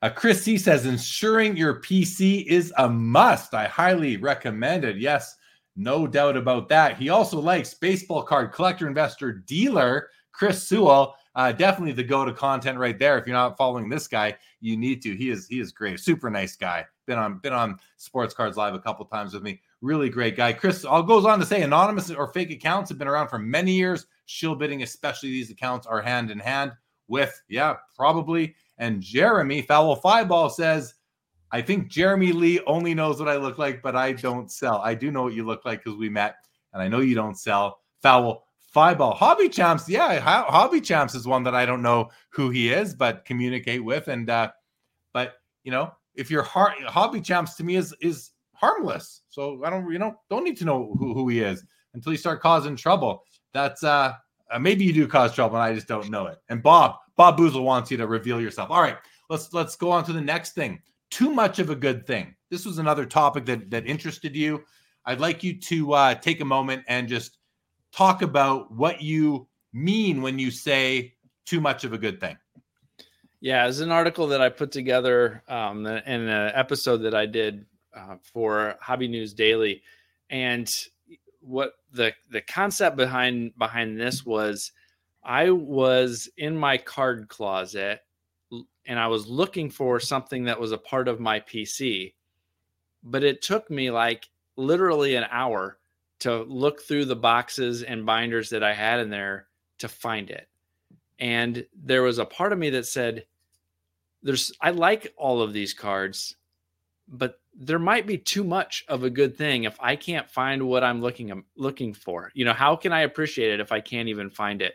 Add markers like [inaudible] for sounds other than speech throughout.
Uh, Chris C says ensuring your PC is a must. I highly recommend it. Yes, no doubt about that. He also likes baseball card collector, investor, dealer Chris Sewell. Uh, definitely the go-to content right there. If you're not following this guy, you need to. He is he is great. Super nice guy. Been on been on Sports Cards Live a couple times with me. Really great guy. Chris all goes on to say anonymous or fake accounts have been around for many years. Shill bidding, especially these accounts, are hand in hand with yeah probably and Jeremy Foul Fireball says, I think Jeremy Lee only knows what I look like, but I don't sell. I do know what you look like because we met, and I know you don't sell. Foul Fireball. Hobby Champs. Yeah, Hobby Champs is one that I don't know who he is, but communicate with. And, uh, but, you know, if you're har- Hobby Champs to me is, is harmless. So I don't, you know, don't need to know who, who he is until you start causing trouble. That's, uh, uh, maybe you do cause trouble and I just don't know it. And Bob, Bob Boozle wants you to reveal yourself. All right, let's let's go on to the next thing. Too much of a good thing. This was another topic that that interested you. I'd like you to uh, take a moment and just talk about what you mean when you say too much of a good thing. Yeah, it's an article that I put together um, in an episode that I did uh, for Hobby News Daily, and what the the concept behind behind this was I was in my card closet and I was looking for something that was a part of my PC. But it took me like literally an hour to look through the boxes and binders that I had in there to find it. And there was a part of me that said, there's I like all of these cards, but there might be too much of a good thing if I can't find what I'm looking um, looking for. You know, how can I appreciate it if I can't even find it?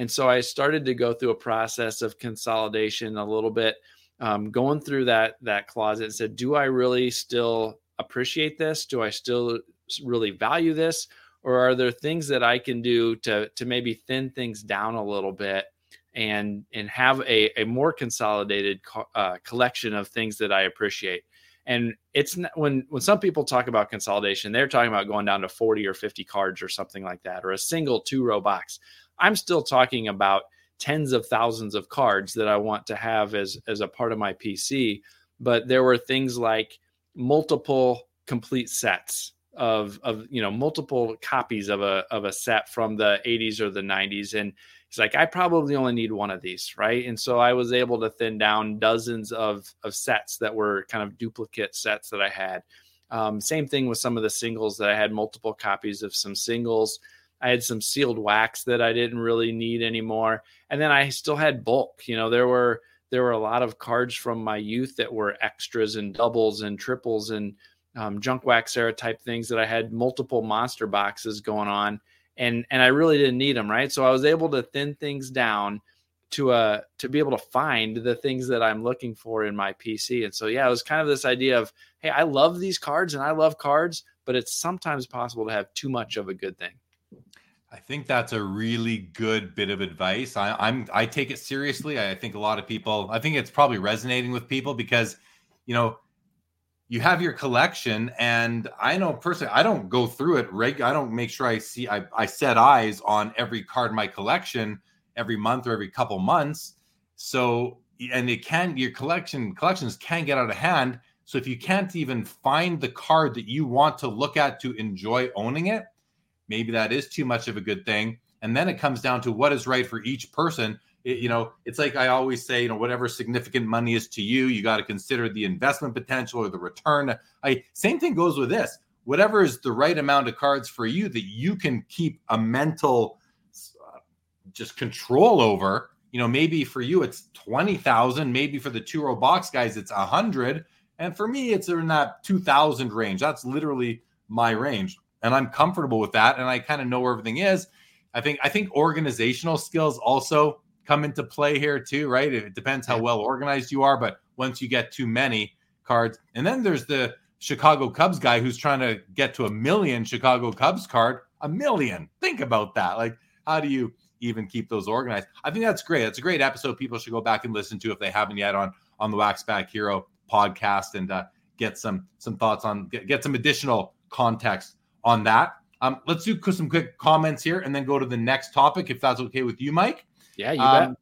And so I started to go through a process of consolidation a little bit, um, going through that that closet and said, do I really still appreciate this? Do I still really value this? Or are there things that I can do to to maybe thin things down a little bit and and have a, a more consolidated co- uh, collection of things that I appreciate? And it's not, when when some people talk about consolidation, they're talking about going down to 40 or 50 cards or something like that, or a single two row box. I'm still talking about tens of thousands of cards that I want to have as as a part of my PC. But there were things like multiple complete sets of of you know multiple copies of a of a set from the 80s or the 90s and it's like i probably only need one of these right and so i was able to thin down dozens of of sets that were kind of duplicate sets that i had um, same thing with some of the singles that i had multiple copies of some singles I had some sealed wax that I didn't really need anymore. And then I still had bulk. You know, there were there were a lot of cards from my youth that were extras and doubles and triples and um, junk wax era type things that I had multiple monster boxes going on, and and I really didn't need them, right? So I was able to thin things down to uh to be able to find the things that I'm looking for in my PC. And so yeah, it was kind of this idea of hey, I love these cards and I love cards, but it's sometimes possible to have too much of a good thing. I think that's a really good bit of advice. I, I'm I take it seriously. I think a lot of people. I think it's probably resonating with people because, you know, you have your collection, and I know personally, I don't go through it. Reg, I don't make sure I see. I, I set eyes on every card in my collection every month or every couple months. So, and it can your collection collections can get out of hand. So if you can't even find the card that you want to look at to enjoy owning it maybe that is too much of a good thing. And then it comes down to what is right for each person. it, you know, it's like I always say, you know, whatever significant money is to you, you got to consider the investment potential or the return. I same thing goes with this. Whatever is the right amount of cards for you that you can keep a mental uh, just control over. You know, maybe for you it's twenty thousand. Maybe for the two row box guys it's a hundred, and for me it's in that two thousand range. That's literally my range, and I'm comfortable with that, and I kind of know where everything is. I think I think organizational skills also come into play here too, right? It depends how well organized you are, but once you get too many cards, and then there's the Chicago Cubs guy who's trying to get to a million Chicago Cubs card, a million. Think about that. Like, how do you even keep those organized? I think that's great. It's a great episode. People should go back and listen to if they haven't yet on on the Wax Pack Hero podcast and uh, get some some thoughts on get, get some additional context on that. Um, let's do some quick comments here and then go to the next topic if that's okay with you, Mike. Yeah, you um, bet.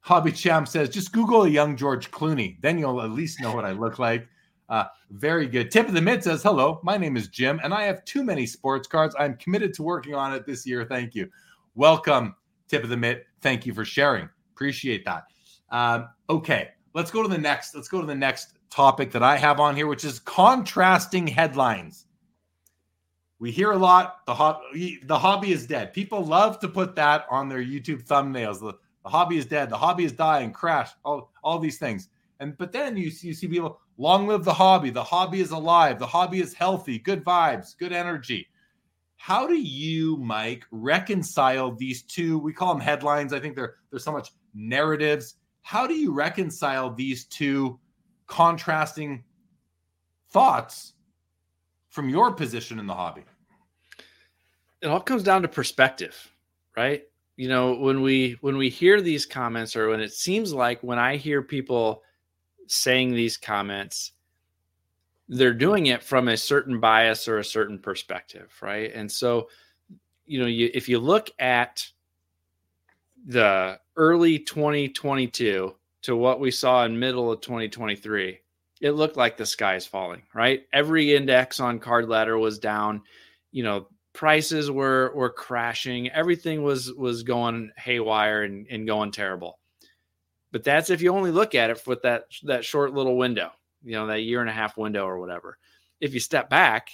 Hobby Champ says, just Google a young George Clooney. Then you'll at least know what I look like. Uh, very good. Tip of the Mitt says, hello, my name is Jim, and I have too many sports cards. I'm committed to working on it this year. Thank you. Welcome, Tip of the Mitt. Thank you for sharing. Appreciate that. Um, okay, let's go to the next. Let's go to the next topic that I have on here, which is contrasting headlines. We hear a lot the hobby the hobby is dead. People love to put that on their YouTube thumbnails. The, the hobby is dead. The hobby is dying. Crash. All all these things. And but then you see, you see people long live the hobby. The hobby is alive. The hobby is healthy. Good vibes. Good energy. How do you, Mike, reconcile these two? We call them headlines. I think they're there's so much narratives. How do you reconcile these two contrasting thoughts from your position in the hobby? It all comes down to perspective, right? You know, when we when we hear these comments or when it seems like when I hear people saying these comments, they're doing it from a certain bias or a certain perspective, right? And so, you know, you, if you look at the early 2022 to what we saw in middle of 2023, it looked like the sky is falling, right? Every index on card ladder was down. You know, prices were were crashing. Everything was was going haywire and, and going terrible. But that's if you only look at it with that that short little window, you know, that year and a half window or whatever. If you step back,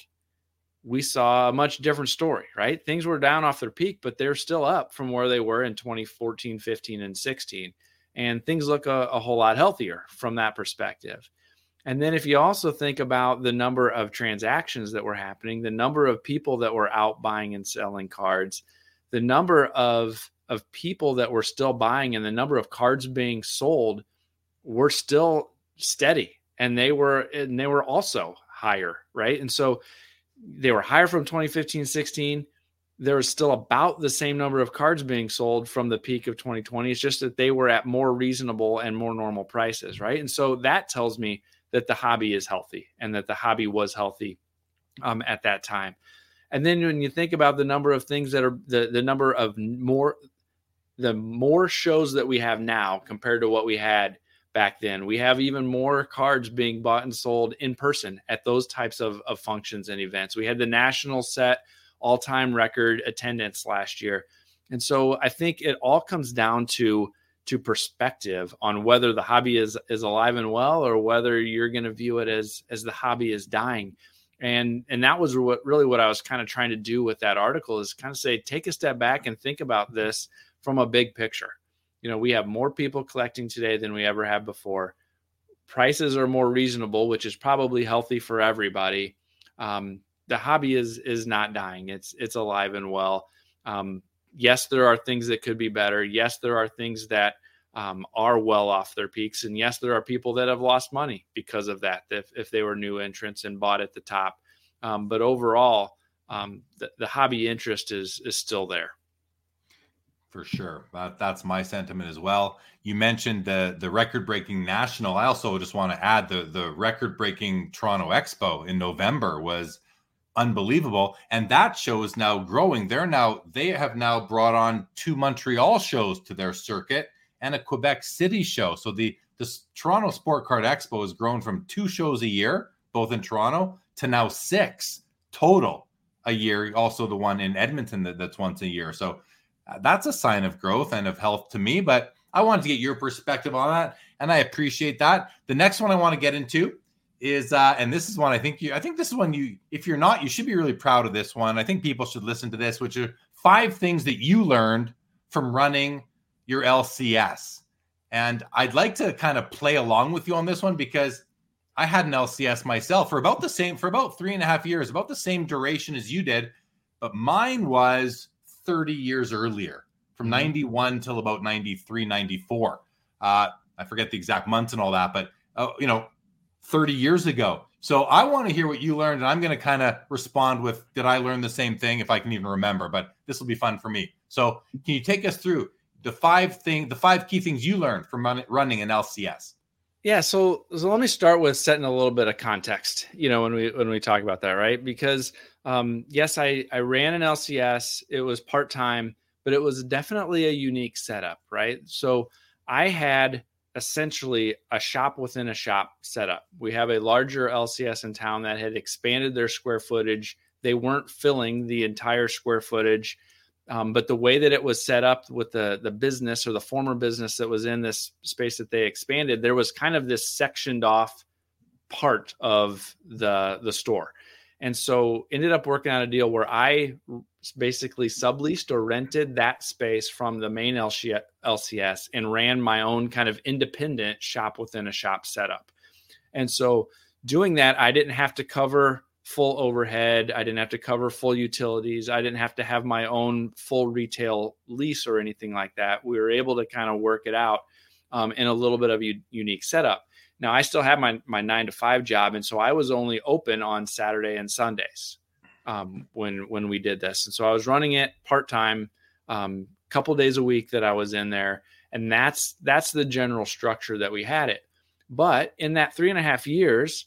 we saw a much different story, right? Things were down off their peak, but they're still up from where they were in 2014, 15, and 16. And things look a, a whole lot healthier from that perspective. And then if you also think about the number of transactions that were happening, the number of people that were out buying and selling cards, the number of of people that were still buying and the number of cards being sold were still steady. And they were and they were also higher, right? And so they were higher from 2015 16 there was still about the same number of cards being sold from the peak of 2020 it's just that they were at more reasonable and more normal prices right? And so that tells me that the hobby is healthy and that the hobby was healthy um, at that time. And then when you think about the number of things that are the, the number of more the more shows that we have now compared to what we had back then, we have even more cards being bought and sold in person at those types of, of functions and events. We had the national set all time record attendance last year. And so I think it all comes down to to perspective on whether the hobby is is alive and well or whether you're going to view it as as the hobby is dying. And and that was what really what i was kind of trying to do with that article is kind of say take a step back and think about this from a big picture. You know we have more people collecting today than we ever have before. Prices are more reasonable which is probably healthy for everybody. Um, the hobby is is not dying. It's it's alive and well. Um, yes, there are things that could be better. Yes, there are things that um, are well off their peaks. And yes, there are people that have lost money because of that, if, if they were new entrants and bought at the top. Um, but overall, um, the, the, hobby interest is is still there. For sure, that, that's my sentiment as well. You mentioned the the record breaking national. I also just want to add the the record breaking Toronto Expo in November was unbelievable. And that show is now growing. They're now they have now brought on two Montreal shows to their circuit and a Quebec City show. So the the Toronto Sport Card Expo has grown from two shows a year, both in Toronto, to now six total a year. Also, the one in Edmonton that, that's once a year. So uh, that's a sign of growth and of health to me. But I wanted to get your perspective on that, and I appreciate that. The next one I want to get into is, uh, and this is one I think you, I think this is one you, if you're not, you should be really proud of this one. I think people should listen to this, which are five things that you learned from running your LCS. And I'd like to kind of play along with you on this one because I had an LCS myself for about the same, for about three and a half years, about the same duration as you did, but mine was 30 years earlier from mm-hmm. 91 till about 93, 94. Uh, I forget the exact months and all that, but uh, you know, 30 years ago. So I want to hear what you learned, and I'm going to kind of respond with, "Did I learn the same thing?" If I can even remember, but this will be fun for me. So can you take us through the five thing, the five key things you learned from running an LCS? Yeah, so so let me start with setting a little bit of context. You know, when we when we talk about that, right? Because um, yes, I I ran an LCS. It was part time, but it was definitely a unique setup, right? So I had essentially a shop within a shop setup. We have a larger LCS in town that had expanded their square footage. They weren't filling the entire square footage. Um, but the way that it was set up with the the business or the former business that was in this space that they expanded, there was kind of this sectioned off part of the the store, and so ended up working on a deal where I basically subleased or rented that space from the main LCS and ran my own kind of independent shop within a shop setup. And so doing that, I didn't have to cover full overhead. I didn't have to cover full utilities. I didn't have to have my own full retail lease or anything like that. We were able to kind of work it out um, in a little bit of a unique setup. Now I still have my my nine to five job, and so I was only open on Saturday and Sundays um, when when we did this. And so I was running it part time, um, couple days a week that I was in there, and that's that's the general structure that we had it. But in that three and a half years,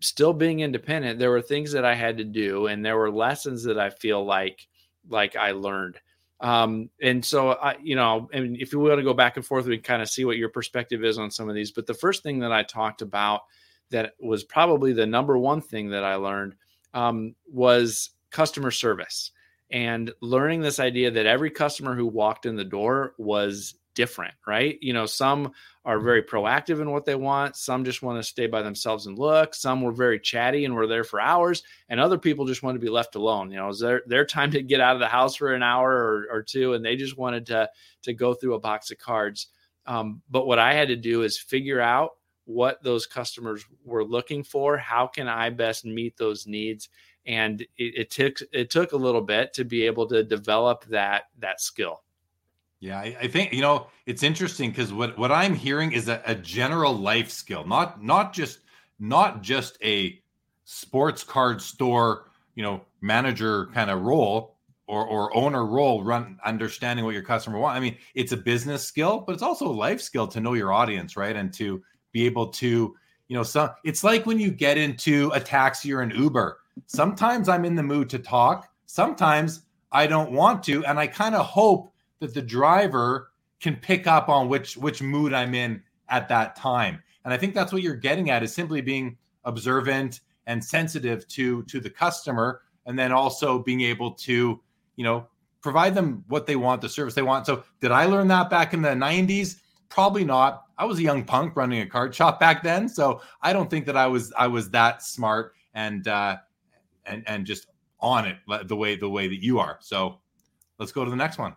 still being independent, there were things that I had to do, and there were lessons that I feel like like I learned. Um, and so I, you know, and if you want to go back and forth, we can kind of see what your perspective is on some of these. But the first thing that I talked about that was probably the number one thing that I learned um, was customer service and learning this idea that every customer who walked in the door was different, right? You know, some are very proactive in what they want, some just want to stay by themselves and look, some were very chatty and were there for hours, and other people just wanted to be left alone. You know, was their, their time to get out of the house for an hour or, or two, and they just wanted to to go through a box of cards. Um, but what I had to do is figure out what those customers were looking for how can i best meet those needs and it, it, took it took a little bit to be able to develop that that skill yeah i, I think you know it's interesting because what what i'm hearing is a, a general life skill not not just not just a sports card store you know manager kind of role or or owner role run understanding what your customer want i mean it's a business skill but it's also a life skill to know your audience right and to be able to, you know, some it's like when you get into a taxi or an Uber. Sometimes I'm in the mood to talk, sometimes I don't want to, and I kind of hope that the driver can pick up on which which mood I'm in at that time. And I think that's what you're getting at is simply being observant and sensitive to to the customer and then also being able to, you know, provide them what they want, the service they want. So did I learn that back in the 90s? Probably not. I was a young punk running a card shop back then, so I don't think that I was I was that smart and uh, and and just on it the way the way that you are. So let's go to the next one.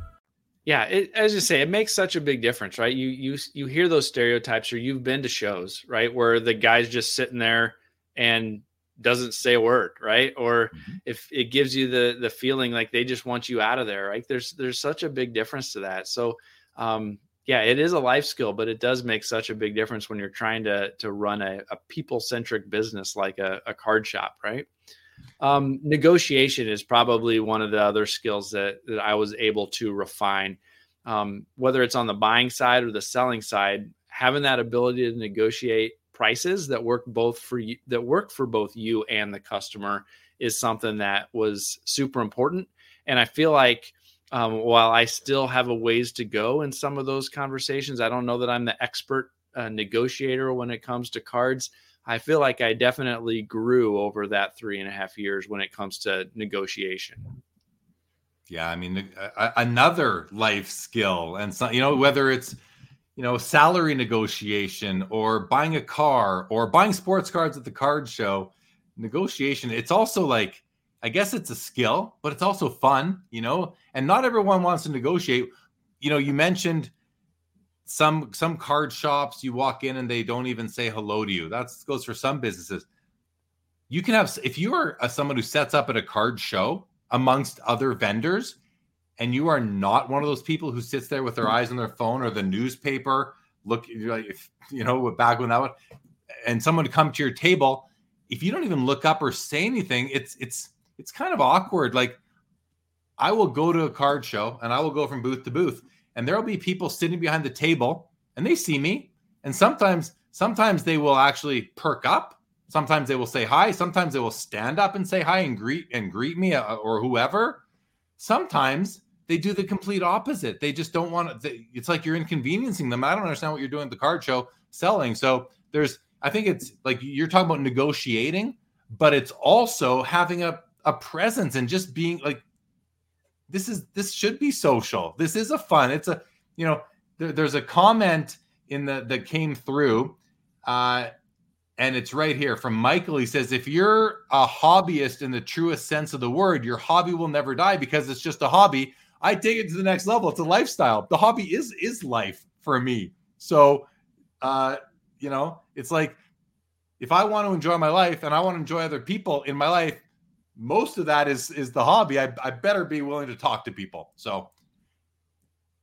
yeah it, as you say it makes such a big difference right? You you you hear those stereotypes or you've been to shows right where the guy's just sitting there and doesn't say a word right? Or mm-hmm. if it gives you the the feeling like they just want you out of there right? There's there's such a big difference to that. So um yeah it is a life skill but it does make such a big difference when you're trying to to run a, a people centric business like a, a card shop right um, negotiation is probably one of the other skills that, that I was able to refine. um, whether it's on the buying side or the selling side, having that ability to negotiate prices that work both for you that work for both you and the customer is something that was super important. And I feel like um, while I still have a ways to go in some of those conversations, I don't know that I'm the expert uh, negotiator when it comes to cards. I feel like I definitely grew over that three and a half years when it comes to negotiation. Yeah, I mean, another life skill, and so you know whether it's you know salary negotiation or buying a car or buying sports cards at the card show, negotiation. It's also like I guess it's a skill, but it's also fun, you know. And not everyone wants to negotiate. You know, you mentioned some some card shops. You walk in and they don't even say hello to you. That goes for some businesses. You can have if you are a, someone who sets up at a card show amongst other vendors and you are not one of those people who sits there with their mm-hmm. eyes on their phone or the newspaper look like you know back when that one and someone to come to your table if you don't even look up or say anything it's it's it's kind of awkward like i will go to a card show and i will go from booth to booth and there'll be people sitting behind the table and they see me and sometimes sometimes they will actually perk up Sometimes they will say hi. Sometimes they will stand up and say hi and greet and greet me uh, or whoever. Sometimes they do the complete opposite. They just don't want to. It's like you're inconveniencing them. I don't understand what you're doing at the card show selling. So there's, I think it's like you're talking about negotiating, but it's also having a a presence and just being like, this is this should be social. This is a fun. It's a you know there, there's a comment in the that came through. Uh, and it's right here from Michael. He says, if you're a hobbyist in the truest sense of the word, your hobby will never die because it's just a hobby. I take it to the next level. It's a lifestyle. The hobby is is life for me. So, uh, you know, it's like if I want to enjoy my life and I want to enjoy other people in my life, most of that is is the hobby. I, I better be willing to talk to people. So,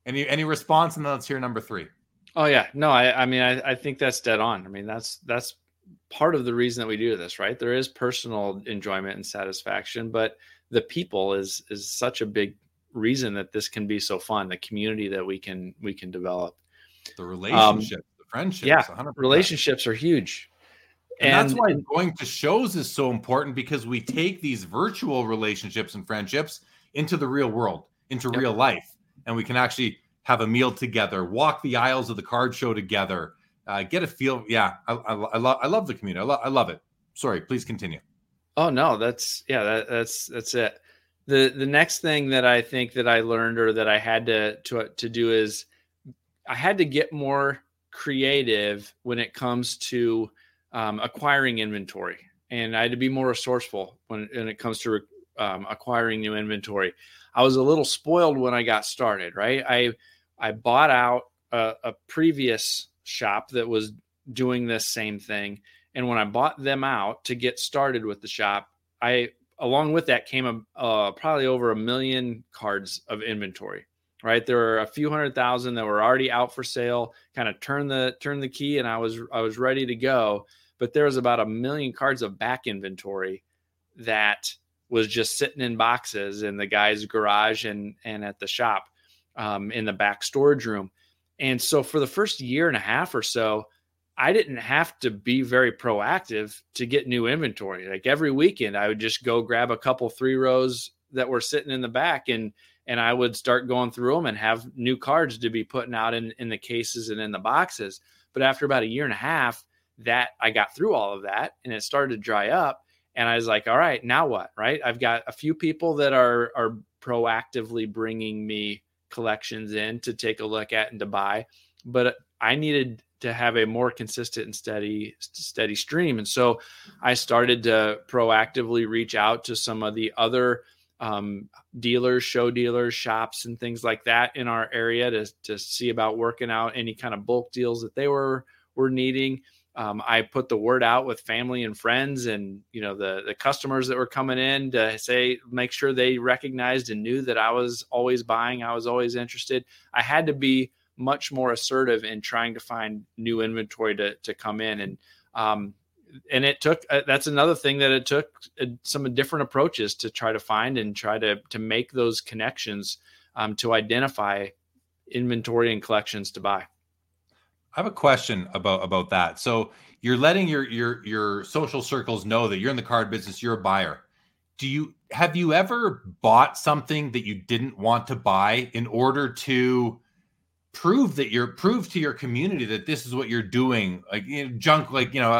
any any response? And then let's hear number three. Oh yeah, no, I I mean I, I think that's dead on. I mean that's that's part of the reason that we do this, right? There is personal enjoyment and satisfaction, but the people is is such a big reason that this can be so fun. The community that we can we can develop, the relationships, um, the friendships. Yeah, 100%. relationships are huge. And, and, that's why going to shows is so important because we take these virtual relationships and friendships into the real world, into yep. real life, and we can actually have a meal together, walk the aisles of the card show together, uh, get a feel. Yeah, I, I, I love I love the community. I, lo- I love it. Sorry, please continue. Oh no, that's yeah, that, that's that's it. The the next thing that I think that I learned or that I had to to to do is I had to get more creative when it comes to um, acquiring inventory, and I had to be more resourceful when when it comes to um, acquiring new inventory. I was a little spoiled when I got started. Right, I I bought out a, a previous shop that was doing this same thing. And when I bought them out to get started with the shop, I along with that came a, uh, probably over a million cards of inventory. Right, there were a few hundred thousand that were already out for sale. Kind of turn the turn the key, and I was I was ready to go. But there was about a million cards of back inventory that was just sitting in boxes in the guy's garage and and at the shop um, in the back storage room. And so for the first year and a half or so, I didn't have to be very proactive to get new inventory. Like every weekend, I would just go grab a couple three rows that were sitting in the back and and I would start going through them and have new cards to be putting out in, in the cases and in the boxes. But after about a year and a half, that I got through all of that and it started to dry up. And I was like, all right, now what? Right. I've got a few people that are are proactively bringing me collections in to take a look at and to buy, but I needed to have a more consistent and steady steady stream. And so I started to proactively reach out to some of the other um, dealers, show dealers, shops, and things like that in our area to to see about working out any kind of bulk deals that they were were needing um, I put the word out with family and friends and you know the the customers that were coming in to say make sure they recognized and knew that I was always buying, I was always interested. I had to be much more assertive in trying to find new inventory to to come in and um, and it took uh, that's another thing that it took uh, some different approaches to try to find and try to to make those connections um, to identify inventory and collections to buy. I have a question about about that. So you're letting your your your social circles know that you're in the card business, you're a buyer. Do you have you ever bought something that you didn't want to buy in order to prove that you're prove to your community that this is what you're doing like you know, junk like you know a,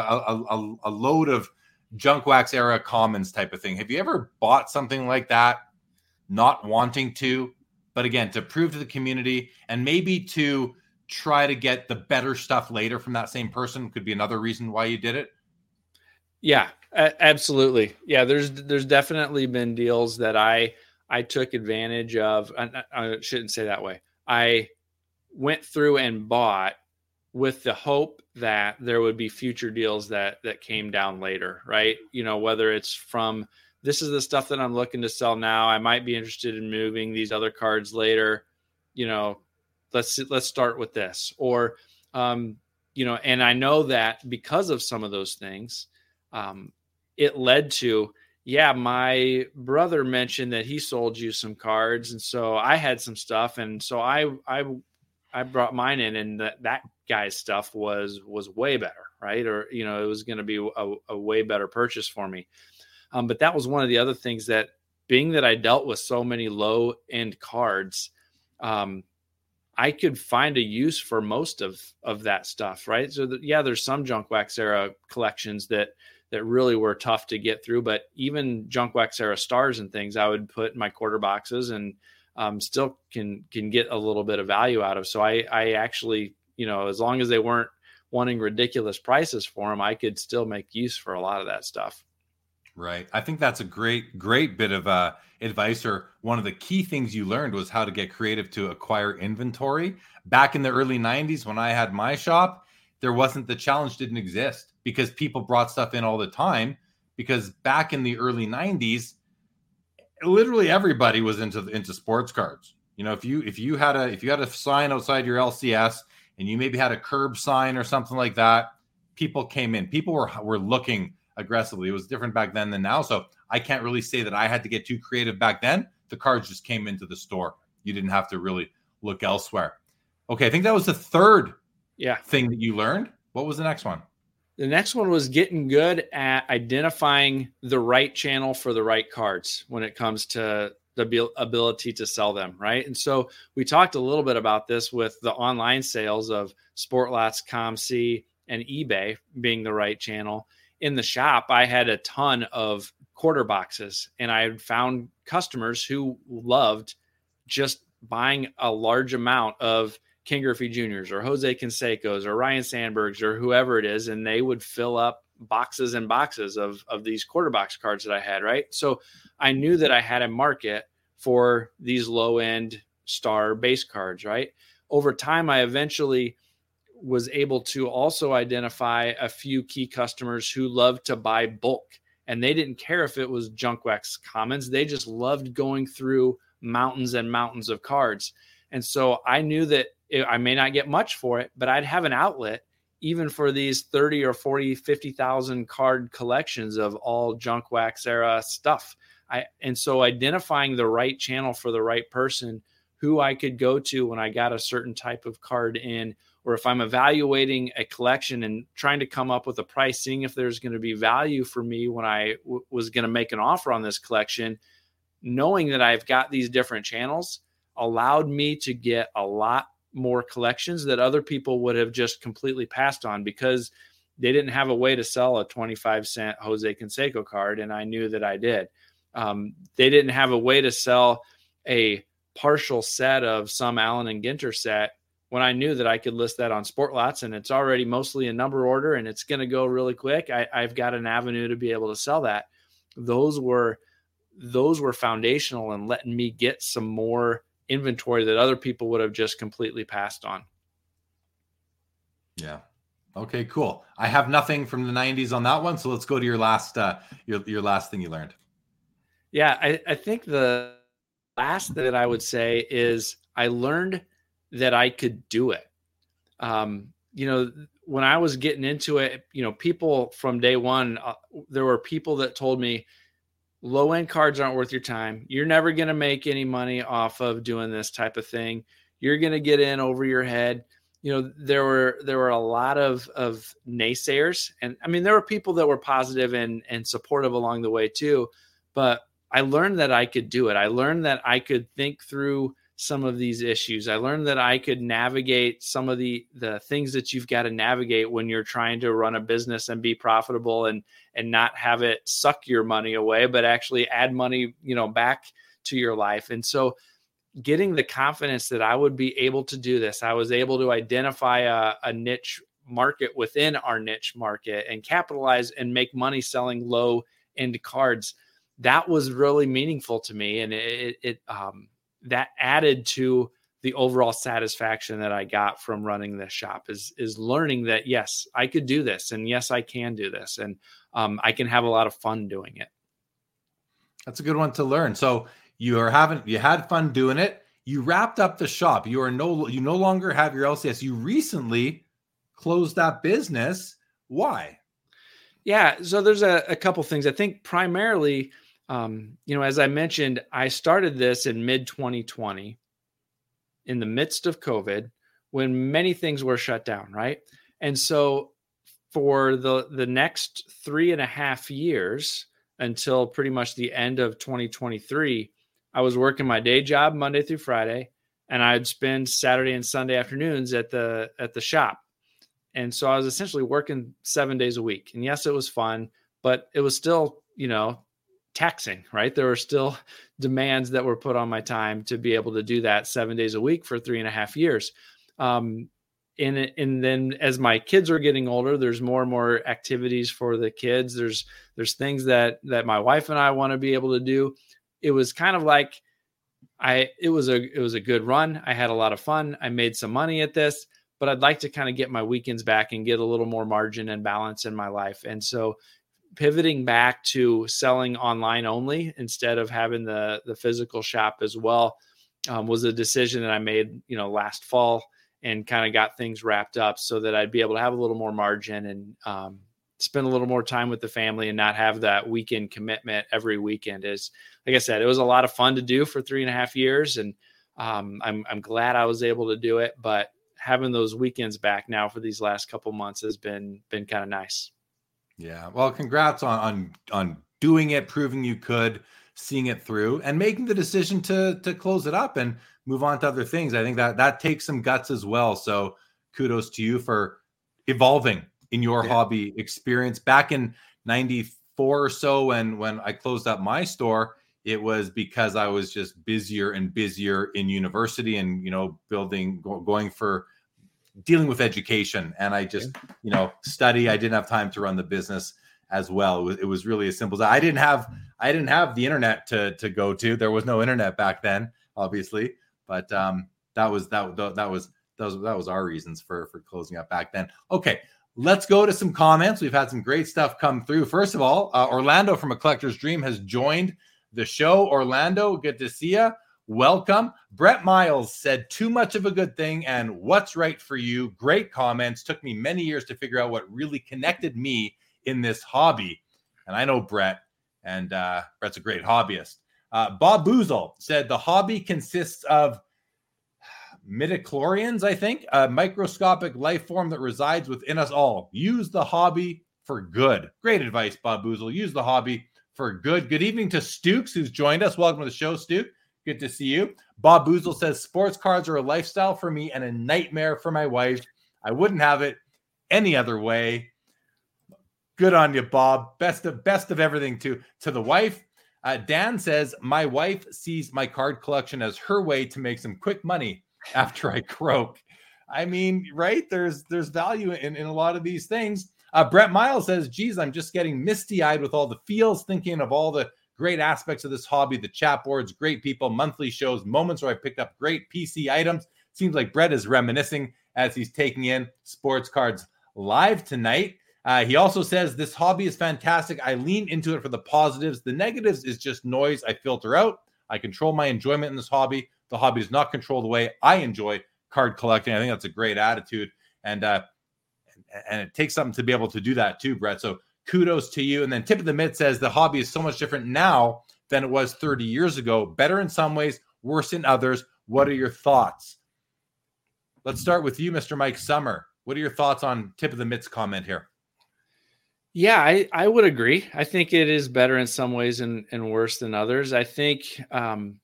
a, a load of junk wax era commons type of thing have you ever bought something like that not wanting to but again to prove to the community and maybe to try to get the better stuff later from that same person could be another reason why you did it? Yeah absolutely. Yeah there's there's definitely been deals that i i took advantage of I, uh, I shouldn't say that way. I went through and bought with the hope that there would be future deals that that came down later right? You know whether it's from this is the stuff that i'm looking to sell now i might be interested in moving these other cards later you know let's let's start with this or um you know and i know that because of some of those things um it led to yeah my brother mentioned that he sold you some cards and so i had some stuff and so i i I brought mine in, and that that guy's stuff was was way better, right? Or you know, it was going to be a, a, way better purchase for me. Um, but that was one of the other things that, being that I dealt with so many low end cards, um, I could find a use for most of of that stuff, right? So that, yeah, there's some junk wax era collections that that really were tough to get through, but even junk wax era stars and things, I would put in my quarter boxes and um, still can can get a little bit of value out of. So I I actually you know as long as they weren't wanting ridiculous prices for them, I could still make use for a lot of that stuff. Right. I think that's a great great bit of uh, advice. Or one of the key things you learned was how to get creative to acquire inventory. Back in the early '90s, when I had my shop, there wasn't the challenge didn't exist because people brought stuff in all the time. Because back in the early '90s, literally everybody was into into sports cards. You know, if you if you had a if you had a sign outside your LCS and you maybe had a curb sign or something like that, people came in. People were were looking aggressively. It was different back then than now. So I can't really say that I had to get too creative back then. The cards just came into the store. You didn't have to really look elsewhere. Okay, I think that was the third yeah thing that you learned. What was the next one? The next one was getting good at identifying the right channel for the right cards when it comes to the ability to sell them, right? And so we talked a little bit about this with the online sales of Sportlots, COMC, and eBay being the right channel. In the shop, I had a ton of quarter boxes, and I had found customers who loved just buying a large amount of Ken Griffey Juniors or Jose Cansecos or Ryne Sandbergs or whoever it is, and they would fill up boxes and boxes of of these quarter box cards that I had, right? So I knew that I had a market for these low end star base cards, right? Over time, I eventually was able to also identify a few key customers who loved to buy bulk and they didn't care if it was junk wax commons. They just loved going through mountains and mountains of cards. And so I knew that I may not get much for it, but I'd have an outlet even for these 30 or 40, 50,000 card collections of all junk wax era stuff. I, and so identifying the right channel for the right person who I could go to when I got a certain type of card in, or if I'm evaluating a collection and trying to come up with a price, seeing if there's going to be value for me when I w- was going to make an offer on this collection, knowing that I've got these different channels allowed me to get a lot more collections that other people would have just completely passed on because they didn't have a way to sell a 25 cent Jose Canseco card, and I knew that I did. Um, they didn't have a way to sell a partial set of some Allen and Ginter set when I knew that I could list that on Sportlots and it's already mostly a number order and it's going to go really quick. I, I've got an avenue to be able to sell that. Those were those were foundational and letting me get some more inventory that other people would have just completely passed on. Yeah. Okay, cool. I have nothing from the 90s on that one, so let's go to your last uh your your last thing you learned. Yeah, I, I think the last that I would say is I learned that I could do it. Um, you know, when I was getting into it, you know, people from day one, uh, there were people that told me, low end cards aren't worth your time. You're never going to make any money off of doing this type of thing. you're going to get in over your head you know there were there were a lot of of naysayers and i mean there were people that were positive and and supportive along the way too but i learned that i could do it i learned that i could think through some of these issues i learned that i could navigate some of the the things that you've got to navigate when you're trying to run a business and be profitable and and not have it suck your money away but actually add money you know back to your life and so getting the confidence that I would be able to do this. I was able to identify a, a, niche market within our niche market and capitalize and make money selling low end cards. That was really meaningful to me, and it, it um, that added to the overall satisfaction that I got from running this shop is is learning that yes, I could do this, and yes, I can do this, and um, I can have a lot of fun doing it. That's a good one to learn. So you are having you had fun doing it. You wrapped up the shop. You are no you no longer have your LCS. You recently closed that business. Why? Yeah, so there's a, a couple things. I think primarily, um, you know, as I mentioned, I started this in mid 2020 in the midst of COVID when many things were shut down, right? And so for the the next three and a half years until pretty much the end of 2023, I was working my day job Monday through Friday, and I'd spend Saturday and Sunday afternoons at the at the shop. And so I was essentially working seven days a week. And yes, it was fun, but it was still, you know, taxing, right? There were still [laughs] demands that were put on my time to be able to do that seven days a week for three and a half years. Um, and, and then as my kids are getting older, there's more and more activities for the kids. There's there's things that that my wife and I want to be able to do it was kind of like I it was a it was a good run. I had a lot of fun. I made some money at this, but I'd like to kind of get my weekends back and get a little more margin and balance in my life. And so pivoting back to selling online only instead of having the the physical shop as well um, was a decision that I made, you know, last fall and kind of got things wrapped up so that I'd be able to have a little more margin and um, spend a little more time with the family and not have that weekend commitment every weekend is like I said, it was a lot of fun to do for three and a half years. And um, I'm, I'm glad I was able to do it, but having those weekends back now for these last couple months has been, been kind of nice. Yeah. Well, congrats on, on, on doing it, proving you could, seeing it through and making the decision to, to close it up and move on to other things. I think that that takes some guts as well. So kudos to you for evolving in your yeah. hobby experience back in 94 or so when when i closed up my store it was because i was just busier and busier in university and you know building go, going for dealing with education and i just you know study i didn't have time to run the business as well it was, it was really as simple as that. i didn't have i didn't have the internet to to go to there was no internet back then obviously but um that was that that was that was that was our reasons for for closing up back then okay Let's go to some comments. We've had some great stuff come through. First of all, uh, Orlando from A Collector's Dream has joined the show. Orlando, good to see you. Welcome. Brett Miles said, too much of a good thing and what's right for you. Great comments. Took me many years to figure out what really connected me in this hobby. And I know Brett, and uh, Brett's a great hobbyist. Uh, Bob Boozle said, the hobby consists of midichlorians, I think, a microscopic life form that resides within us all. Use the hobby for good. Great advice, Bob Boozle. Use the hobby for good. Good evening to Stukes, who's joined us. Welcome to the show, Stuke. Good to see you. Bob Boozle says sports cards are a lifestyle for me and a nightmare for my wife. I wouldn't have it any other way. Good on you, Bob. Best of best of everything to to the wife. Uh, Dan says my wife sees my card collection as her way to make some quick money after I croak. I mean, right? There's there's value in, in a lot of these things. Uh, Brett Miles says, geez, I'm just getting misty eyed with all the feels, thinking of all the great aspects of this hobby, the chat boards, great people, monthly shows, moments where I picked up great PC items. Seems like Brett is reminiscing as he's taking in sports cards live tonight. Uh, he also says, This hobby is fantastic. I lean into it for the positives. The negatives is just noise I filter out. I control my enjoyment in this hobby the hobby does not control the way I enjoy card collecting. I think that's a great attitude, and uh, and it takes something to be able to do that too, Brett. So kudos to you. And then tip of the mitt says the hobby is so much different now than it was 30 years ago. Better in some ways, worse in others. What are your thoughts? let's start with you, Mr. Mike Sommer. What are your thoughts on tip of the mitts comment here? Yeah, I, I would agree. I think it is better in some ways and, and worse than others. I think um,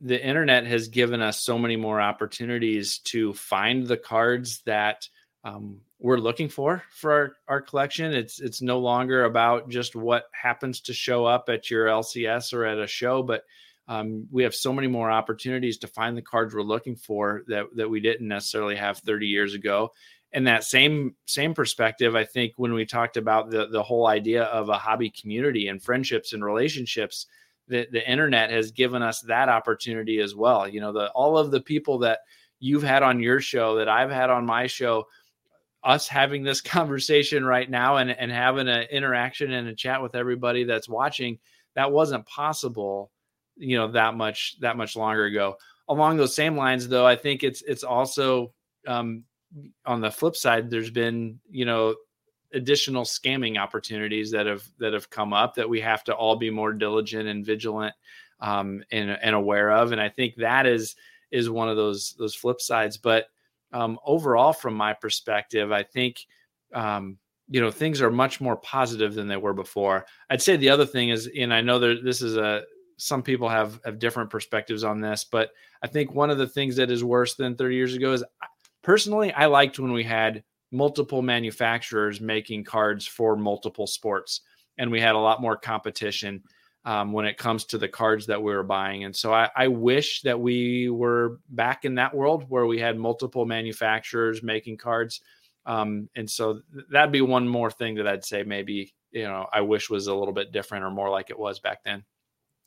the internet has given us so many more opportunities to find the cards that um, we're looking for for our, our collection. It's it's no longer about just what happens to show up at your LCS or at a show, but um, we have so many more opportunities to find the cards we're looking for that that we didn't necessarily have 30 years ago and that same same perspective i think when we talked about the the whole idea of a hobby community and friendships and relationships the, the internet has given us that opportunity as well you know the all of the people that you've had on your show that i've had on my show us having this [laughs] conversation right now and, and having an interaction and a chat with everybody that's watching that wasn't possible you know that much that much longer ago along those same lines though i think it's it's also um, on the flip side, there's been you know additional scamming opportunities that have that have come up that we have to all be more diligent and vigilant um, and, and aware of. And I think that is is one of those those flip sides. But um, overall, from my perspective, I think um, you know things are much more positive than they were before. I'd say the other thing is, and I know that this is a some people have have different perspectives on this, but I think one of the things that is worse than 30 years ago is personally, I liked when we had multiple manufacturers making cards for multiple sports, and we had a lot more competition um, when it comes to the cards that we were buying. And so I, I, wish that we were back in that world where we had multiple manufacturers making cards. Um, and so that'd be one more thing that I'd say maybe you know I wish was a little bit different or more like it was back then.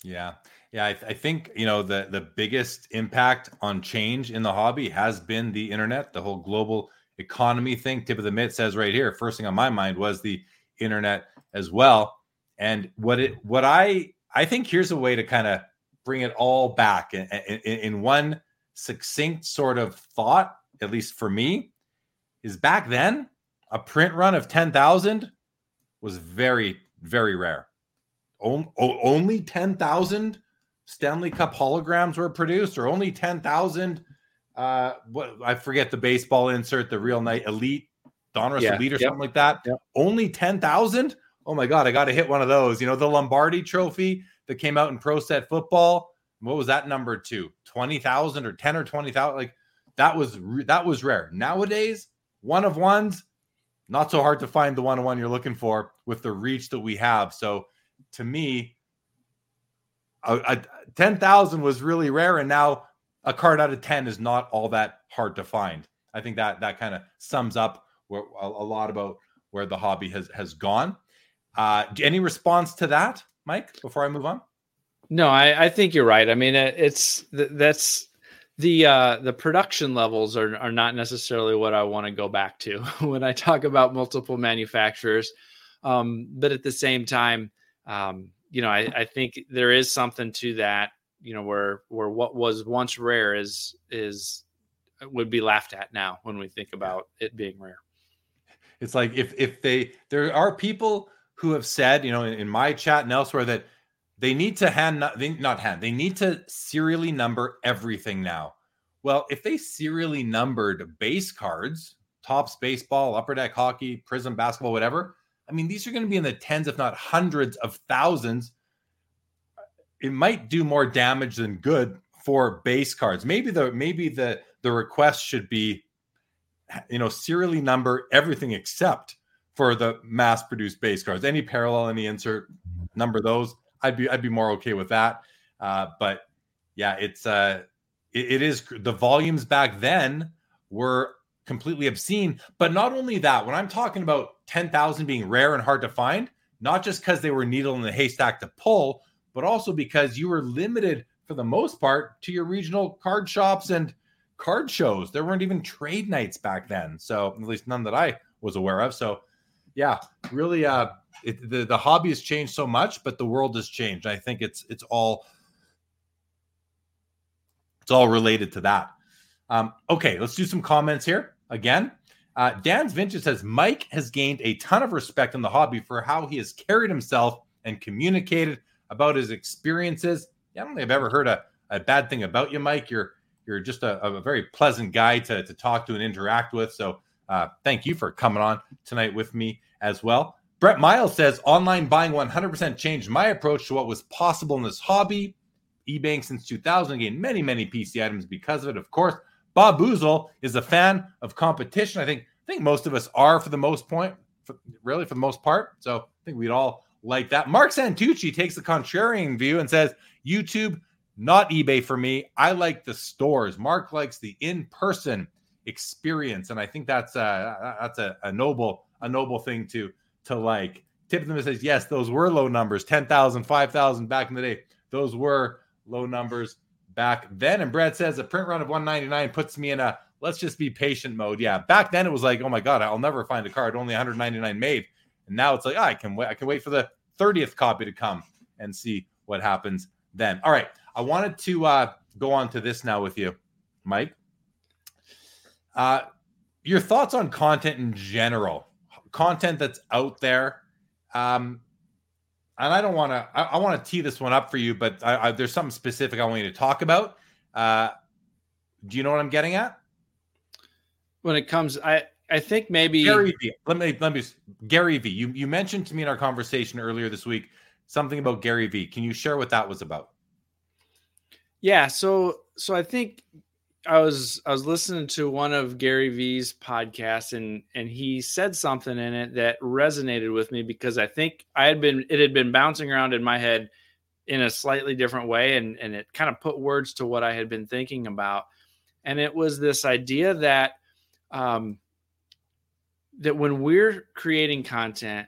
Yeah. Yeah, I, th- I, think you know the the biggest impact on change in the hobby has been the internet, the whole global economy thing. Tip of the mitt says right here. First thing on my mind was the internet as well. And what it what I I think here's a way to kind of bring it all back in, in, in one succinct sort of thought, at least for me, is back then a print run of ten thousand was very very rare. only ten thousand Stanley Cup holograms were produced, or only 10,000. Uh, what I forget the baseball insert, the real night elite, Donruss yeah, elite, or yep, something like that. Yep. Only 10,000. Oh my God, I got to hit one of those. You know, the Lombardi trophy that came out in Pro Set football. What was that number to? 20,000 or 10 or 20,000? Like that was, that was rare. Nowadays, one of ones, not so hard to find the one on one you're looking for with the reach that we have. So to me, a, a 10,000 was really rare. And now a card out of 10 is not all that hard to find. I think that that kind of sums up a, lot about where the hobby has, has gone. Uh, any response to that, Mike, before I move on? No, I, I think you're right. I mean, it's that's the uh, the production levels are are not necessarily what I want to go back to [laughs] when I talk about multiple manufacturers. Um, but at the same time, um, you know, I, I think there is something to that, you know, where where what was once rare is is would be laughed at now when we think about it being rare. It's like if if they there are people who have said, you know, in, in my chat and elsewhere that they need to hand they, not hand they need to serially number everything now. Well, if they serially numbered base cards, Topps baseball, upper deck hockey, Prizm basketball, whatever, I mean, these are going to be in the tens, if not hundreds of thousands. It might do more damage than good for base cards. Maybe the maybe the the request should be, you know, serially number everything except for the mass produced base cards. Any parallel, any insert, number those. I'd be I'd be more okay with that. Uh, but yeah, it's uh, it, it is the volumes back then were completely obscene. But not only that, when I'm talking about 10,000 being rare and hard to find, not just because they were needle in the haystack to pull, but also because you were limited for the most part to your regional card shops and card shows. There weren't even trade nights back then. So, at least none that I was aware of. So, yeah, really uh it, the the hobby has changed so much, but the world has changed. I think it's it's all it's all related to that. Um, okay, let's do some comments here again. Uh, Dan's Vintage says Mike has gained a ton of respect in the hobby for how he has carried himself and communicated about his experiences. I don't think I've ever heard a, a bad thing about you, Mike. You're you're just a, a very pleasant guy to, to talk to and interact with. So uh, thank you for coming on tonight with me as well. Brett Miles says online buying 100% changed my approach to what was possible in this hobby. eBaying since 2000 gained many, many PC items because of it. Of course, Bob Boozle is a fan of competition. I think I think most of us are for the most point, for, really for the most part. So I think we'd all like that. Mark Santucci takes the contrarian view and says YouTube, not eBay for me. I like the stores. Mark likes the in-person experience, and I think that's a that's a, a noble a noble thing to to like. Tip them and says yes, those were low numbers, 10,000, 5,000 back in the day. Those were low numbers back then. And Brad says a print run of 199 puts me in a let's just be patient mode. Yeah, back then it was like, oh my god, I'll never find a card. Only 199 made, and now it's like, oh, I can wait. I can wait for the 30th copy to come and see what happens then. All right, I wanted to uh, go on to this now with you, Mike. Uh, your thoughts on content in general, content that's out there. Um, and I don't want to. I, I want to tee this one up for you, but I, I, there's something specific I want you to talk about. Uh, do you know what I'm getting at? When it comes, I I think maybe Gary V. Let me let me Gary V. You you mentioned to me in our conversation earlier this week something about Gary V. Can you share what that was about? Yeah, so so I think I was I was listening to one of Gary V's podcasts and and he said something in it that resonated with me because I think I had been it had been bouncing around in my head in a slightly different way and and it kind of put words to what I had been thinking about. And it was this idea that um that when we're creating content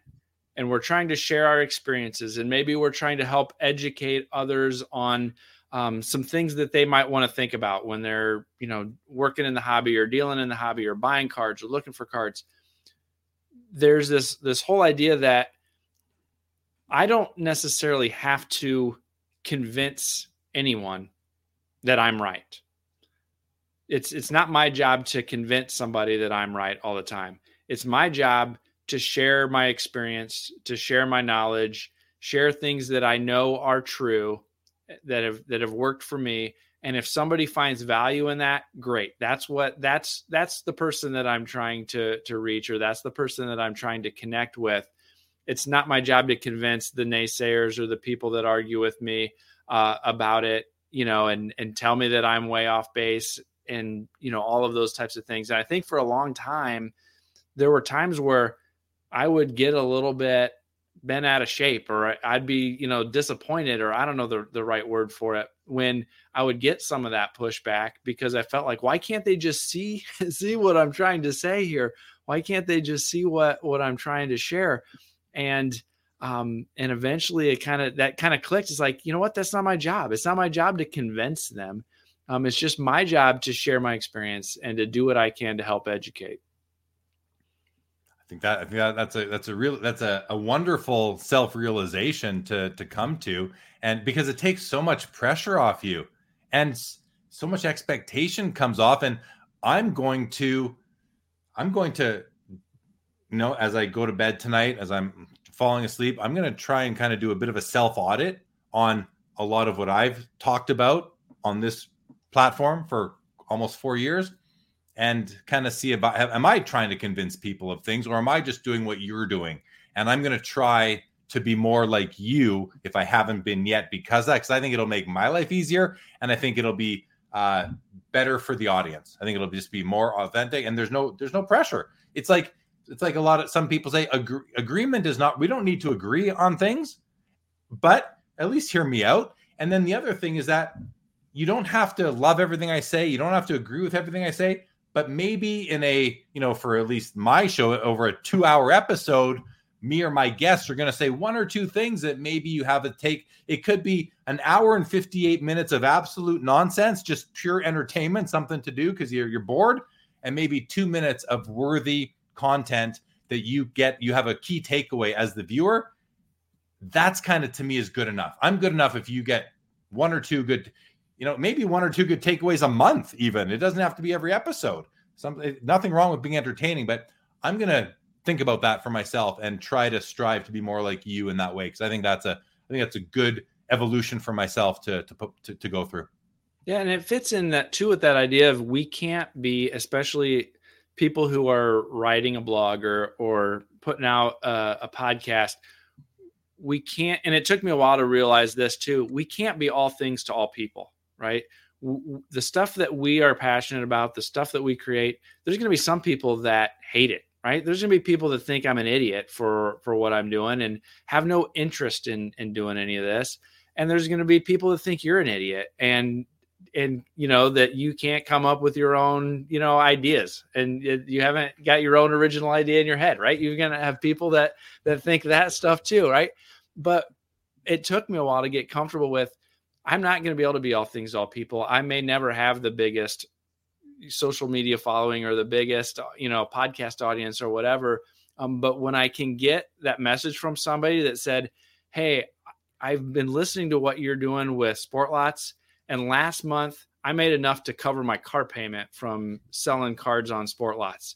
and we're trying to share our experiences and maybe we're trying to help educate others on um, some things that they might want to think about when they're you know working in the hobby or dealing in the hobby or buying cards or looking for cards. There's this this whole idea that i don't necessarily have to convince anyone that i'm right. It's it's not my job to convince somebody that i'm right all the time. It's my job to share my experience to share my knowledge share things that i know are true that have that have worked for me. And if somebody finds value in that great. That's what that's that's the person that i'm trying to to reach or that's the person that i'm trying to connect with. It's not my job to convince the naysayers or the people that argue with me uh, about it you know and and tell me that i'm way off base and you know all of those types of things. And i think for a long time there were times where i would get a little bit been out of shape or I'd be, you know, disappointed or I don't know the, the right word for it when I would get some of that pushback because I felt like why can't they just see [laughs] see what I'm trying to say here? Why can't they just see what what I'm trying to share? And um and eventually it kind of that kind of clicked. It's like, you know what? That's not my job. It's not my job to convince them. Um, it's just my job to share my experience and to do what I can to help educate think that I think that, that's a that's a real that's a, a wonderful self realization to to come to, and because it takes so much pressure off you, and so much expectation comes off, and I'm going to, I'm going to, you know, as I go to bed tonight, as I'm falling asleep, I'm going to try and kind of do a bit of a self audit on a lot of what I've talked about on this platform for almost four years and kind of see about am I trying to convince people of things or am I just doing what you're doing? And I'm going to try to be more like you if I haven't been yet because that because I think it'll make my life easier and I think it'll be uh, better for the audience. I think it'll just be more authentic and there's no there's no pressure. It's like it's like a lot of some people say agree, agreement is not we don't need to agree on things, but at least hear me out. And then the other thing is that you don't have to love everything I say. You don't have to agree with everything I say but maybe in a you know for at least my show over a two hour episode me or my guests are going to say one or two things that maybe you have to take. It could be an hour and 58 minutes of absolute nonsense just pure entertainment something to do because you're, you're bored and maybe two minutes of worthy content that you get you have a key takeaway as the viewer. That's kind of to me is good enough. I'm good enough if you get one or two good you know, maybe one or two good takeaways a month, even. It doesn't have to be every episode. Something eh, nothing wrong with being entertaining, but I'm gonna think about that for myself and try to strive to be more like you in that way. Cause I think that's a I think that's a good evolution for myself to to to, to go through. Yeah, and it fits in that too with that idea of we can't be, especially people who are writing a blog or or putting out a, a podcast. We can't, and it took me a while to realize this too. We can't be all things to all people, right? the stuff that we are passionate about, the stuff that we create, there's going to be some people that hate it, right? There's going to be people that think I'm an idiot for for what I'm doing and have no interest in in doing any of this. And there's going to be people that think you're an idiot and and you know that you can't come up with your own you know ideas and you haven't got your own original idea in your head right you're going to have people that that think that stuff too right but it took me a while to get comfortable with I'm not going to be able to be all things all people. I may never have the biggest social media following or the biggest, you know, podcast audience or whatever. Um, but when I can get that message from somebody that said, Hey, I've been listening to what you're doing with Sportlots, and last month I made enough to cover my car payment from selling cards on Sportlots.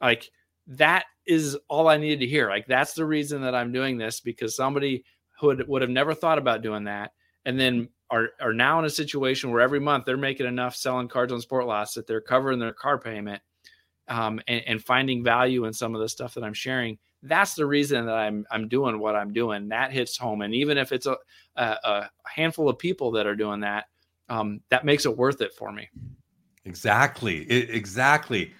Like that is all I needed to hear. Like that's the reason that I'm doing this because somebody who would, would have never thought about doing that and then are are now in a situation where every month they're making enough selling cards on Sportlots that they're covering their car payment um, and, and, finding value in some of the stuff that I'm sharing. That's the reason that I'm I'm doing what I'm doing. That hits home, and even if it's a a, a handful of people that are doing that, um, that makes it worth it for me. Exactly, it, exactly.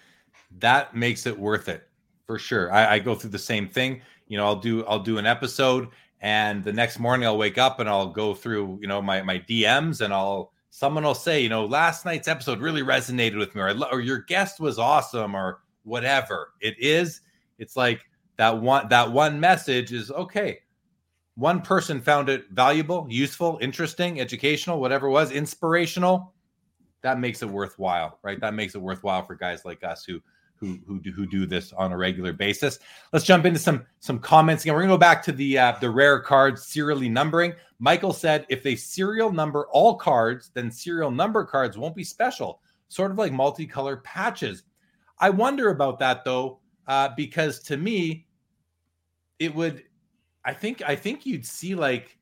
That makes it worth it for sure. I, I go through the same thing. You know, I'll do I'll do an episode and the next morning I'll wake up and I'll go through, you know, my my DMs and I'll someone will say, you know, last night's episode really resonated with me, or, or your guest was awesome, or whatever it is. It's like that one that one message is okay. One person found it valuable, useful, interesting, educational, whatever was, inspirational. That makes it worthwhile, right? That makes it worthwhile for guys like us who who who do, who do this on a regular basis. Let's jump into some some comments again. We're gonna go back to the uh, the rare cards serially numbering. Michael said if they serial number all cards, then serial number cards won't be special, sort of like multicolor patches. I wonder about that though, uh, because to me, it would. I think I think you'd see like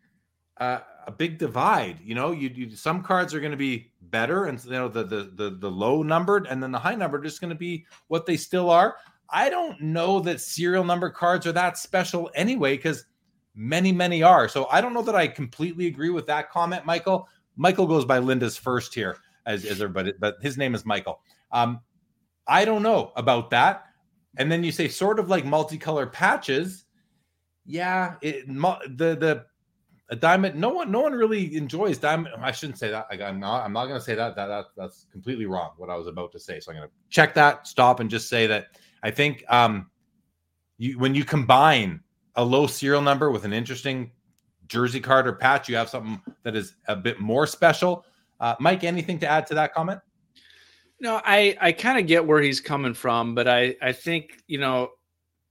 uh, a big divide. You know, you, you some cards are going to be better, and you know the the the, the low numbered, and then the high numbered is going to be what they still are. I don't know that serial number cards are that special anyway, because many many are. So I don't know that I completely agree with that comment, Michael. Michael goes by Linda's first here as as everybody, but his name is Michael. Um, I don't know about that. And then you say sort of like multicolor patches. Yeah, it, the the a diamond no one no one really enjoys diamond i shouldn't say that I, am not i'm not going to say that, that that that's completely wrong what i was about to say so i'm going to check that stop and just say that i think um you when you combine a low serial number with an interesting jersey card or patch you have something that is a bit more special. Uh, mike anything to add to that comment? No i i kind of get where he's coming from but i i think you know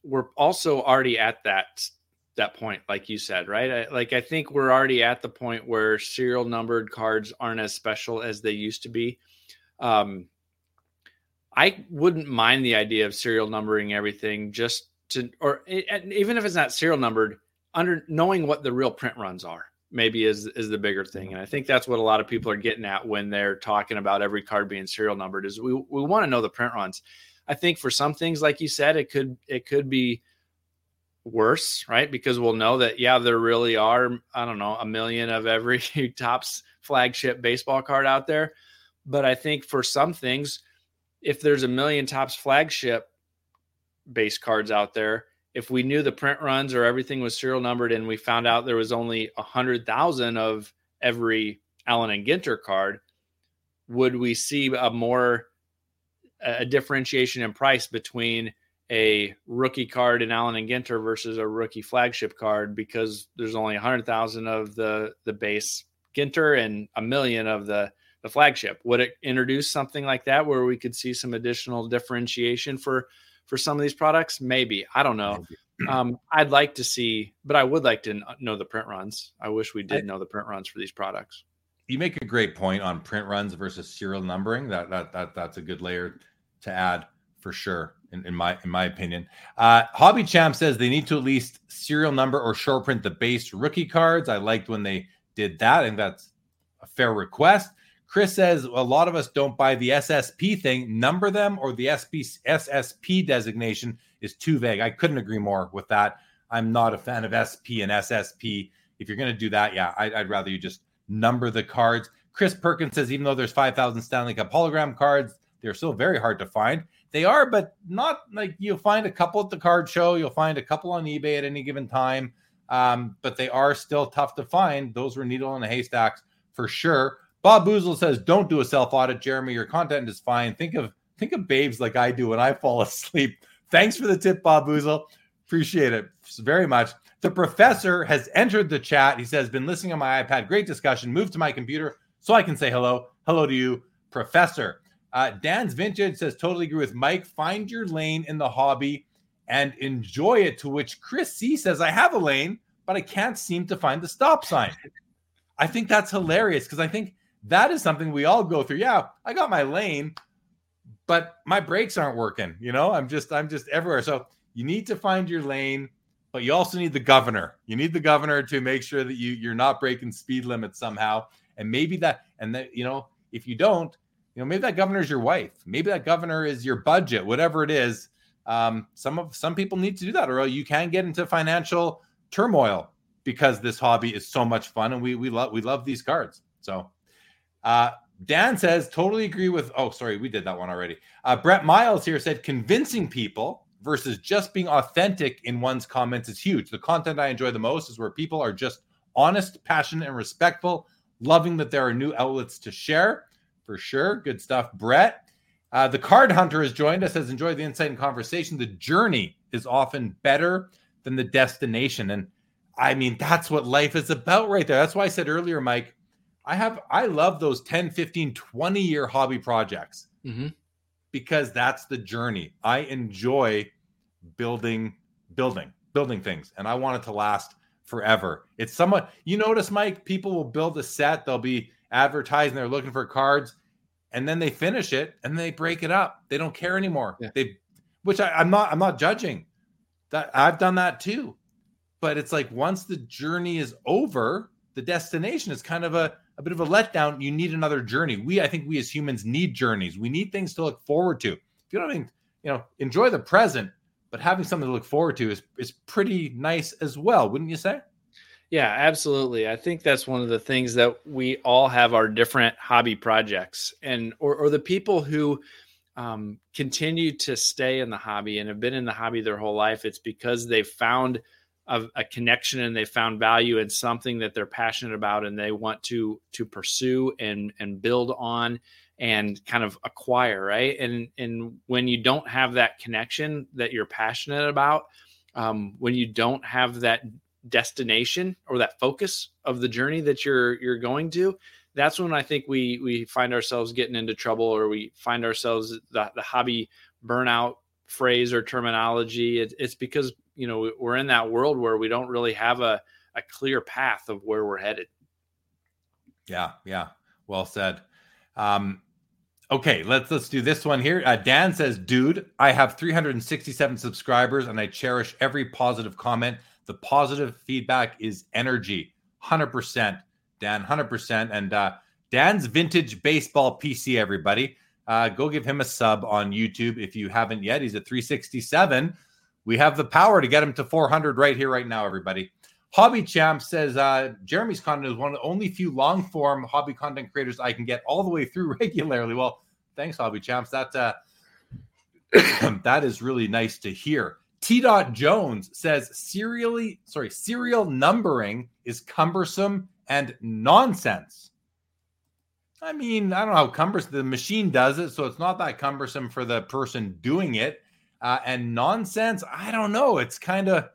we're also already at that that point like you said right? I, like i think we're already at the point where serial numbered cards aren't as special as they used to be. Um i wouldn't mind the idea of serial numbering everything just to or even if it's not serial numbered under knowing what the real print runs are maybe is is the bigger thing. And i think that's what a lot of people are getting at when they're talking about every card being serial numbered is we, we want to know the print runs. I think for some things like you said it could it could be worse, right? Because we'll know that, yeah, there really are, I don't know, a million of every [laughs] Topps flagship baseball card out there. But I think for some things, if there's a million Topps flagship base cards out there, if we knew the print runs or everything was serial numbered and we found out there was only a hundred thousand of every Allen and Ginter card, would we see a more a differentiation in price between a rookie card in Allen and Ginter versus a rookie flagship card because there's only 100,000 of the the base Ginter and a million of the the flagship. Would it introduce something like that where we could see some additional differentiation for for some of these products? Maybe. I don't know. [clears throat] Um, I'd like to see, but I would like to know the print runs. I wish we did know the print runs for these products. You make a great point on print runs versus serial numbering. That that that that's a good layer to add for sure in, in, my in my opinion. Uh, Hobby Champ says they need to at least serial number or short print the base rookie cards. I liked when they did that, and that's a fair request. Chris says a lot of us don't buy the SSP thing. Number them or the SP, SSP designation is too vague. I couldn't agree more with that. I'm not a fan of SP and SSP. If you're going to do that, yeah, I, I'd rather you just number the cards. Chris Perkins says even though there's 5,000 Stanley Cup hologram cards, they're still very hard to find. They are, but not like you'll find a couple at the card show. You'll find a couple on eBay at any given time. Um, but they are still tough to find. Those were needle in the haystacks for sure. Bob Boozle says, "Don't do a self audit, Jeremy. Your content is fine. Think of think of babes like I do when I fall [laughs] asleep." Thanks for the tip, Bob Boozle. Appreciate it very much. The professor has entered the chat. He says, "Been listening on my iPad. Great discussion. Move to my computer so I can say hello. Hello to you, Professor." Uh, Dan's Vintage says, "Totally agree with Mike. Find your lane in the hobby." and enjoy it. To which Chris C says, I have a lane, but I can't seem to find the stop sign. I think that's hilarious because I think that is something we all go through. Yeah, I got my lane, but my brakes aren't working. You know, I'm just I'm just everywhere. So you need to find your lane, but you also need the governor. You need the governor to make sure that you you're not breaking speed limits somehow. And maybe that and that you know if you don't, you know maybe that governor is your wife. Maybe that governor is your budget, whatever it is. Um, some of some people need to do that, or you can get into financial turmoil because this hobby is so much fun and we we love we love these cards. So uh Dan says totally agree with oh sorry, we did that one already. Uh Brett Miles here said convincing people versus just being authentic in one's comments is huge. The content I enjoy the most is where people are just honest, passionate, and respectful, loving that there are new outlets to share. For sure. Good stuff, Brett. Uh, the card hunter has joined us, has enjoyed the insight and conversation. The journey is often better than the destination. And I mean, that's what life is about right there. That's why I said earlier, Mike, I have, I love those 10, 15, 20 year hobby projects mm-hmm. because that's the journey. I enjoy building, building, building things, and I want it to last forever. It's somewhat, you notice, Mike, people will build a set, they'll be advertising, they're looking for cards, and then they finish it and they break it up. They don't care anymore. Yeah. They, which I, I'm not, I'm not judging that I've done that too. But it's like once the journey is over, the destination is kind of a, a bit of a letdown. You need another journey. We, I think we as humans need journeys. We need things to look forward to. If you don't even, you know, enjoy the present, but having something to look forward to is is pretty nice as well, wouldn't you say? Yeah, absolutely. I think that's one of the things that we all have our different hobby projects and or, or the people who um, continue to stay in the hobby and have been in the hobby their whole life, it's because they've found a, a, connection and they found value in something that they're passionate about and they want to to pursue and and build on and kind of acquire right and and when you don't have that connection that you're passionate about um, when you don't have that destination or that focus of the journey that you're you're going to that's when I think we we find ourselves getting into trouble or we find ourselves the, the hobby burnout phrase or terminology. It, it's because you know we're in that world where we don't really have a a clear path of where we're headed. Yeah, yeah, well said. Um, okay, let's let's do this one here. Uh, Dan says, "Dude, I have 367 subscribers and I cherish every positive comment. The positive feedback is energy, 100 percent." Dan, 100%. And uh, Dan's Vintage Baseball PC, everybody. Uh, go give him a sub on YouTube if you haven't yet. He's at 367. We have the power to get him to 400 right here, right now, everybody. Hobby Champ says uh, Jeremy's content is one of the only few long form hobby content creators I can get all the way through [laughs] regularly. Well, thanks, Hobby Champs. That uh, [clears throat] that is really nice to hear. T. Dot Jones says serially, sorry, serial numbering is cumbersome and nonsense. I mean, I don't know how cumbersome the machine does it, so it's not that cumbersome for the person doing it. Uh, and nonsense, I don't know. It's kind of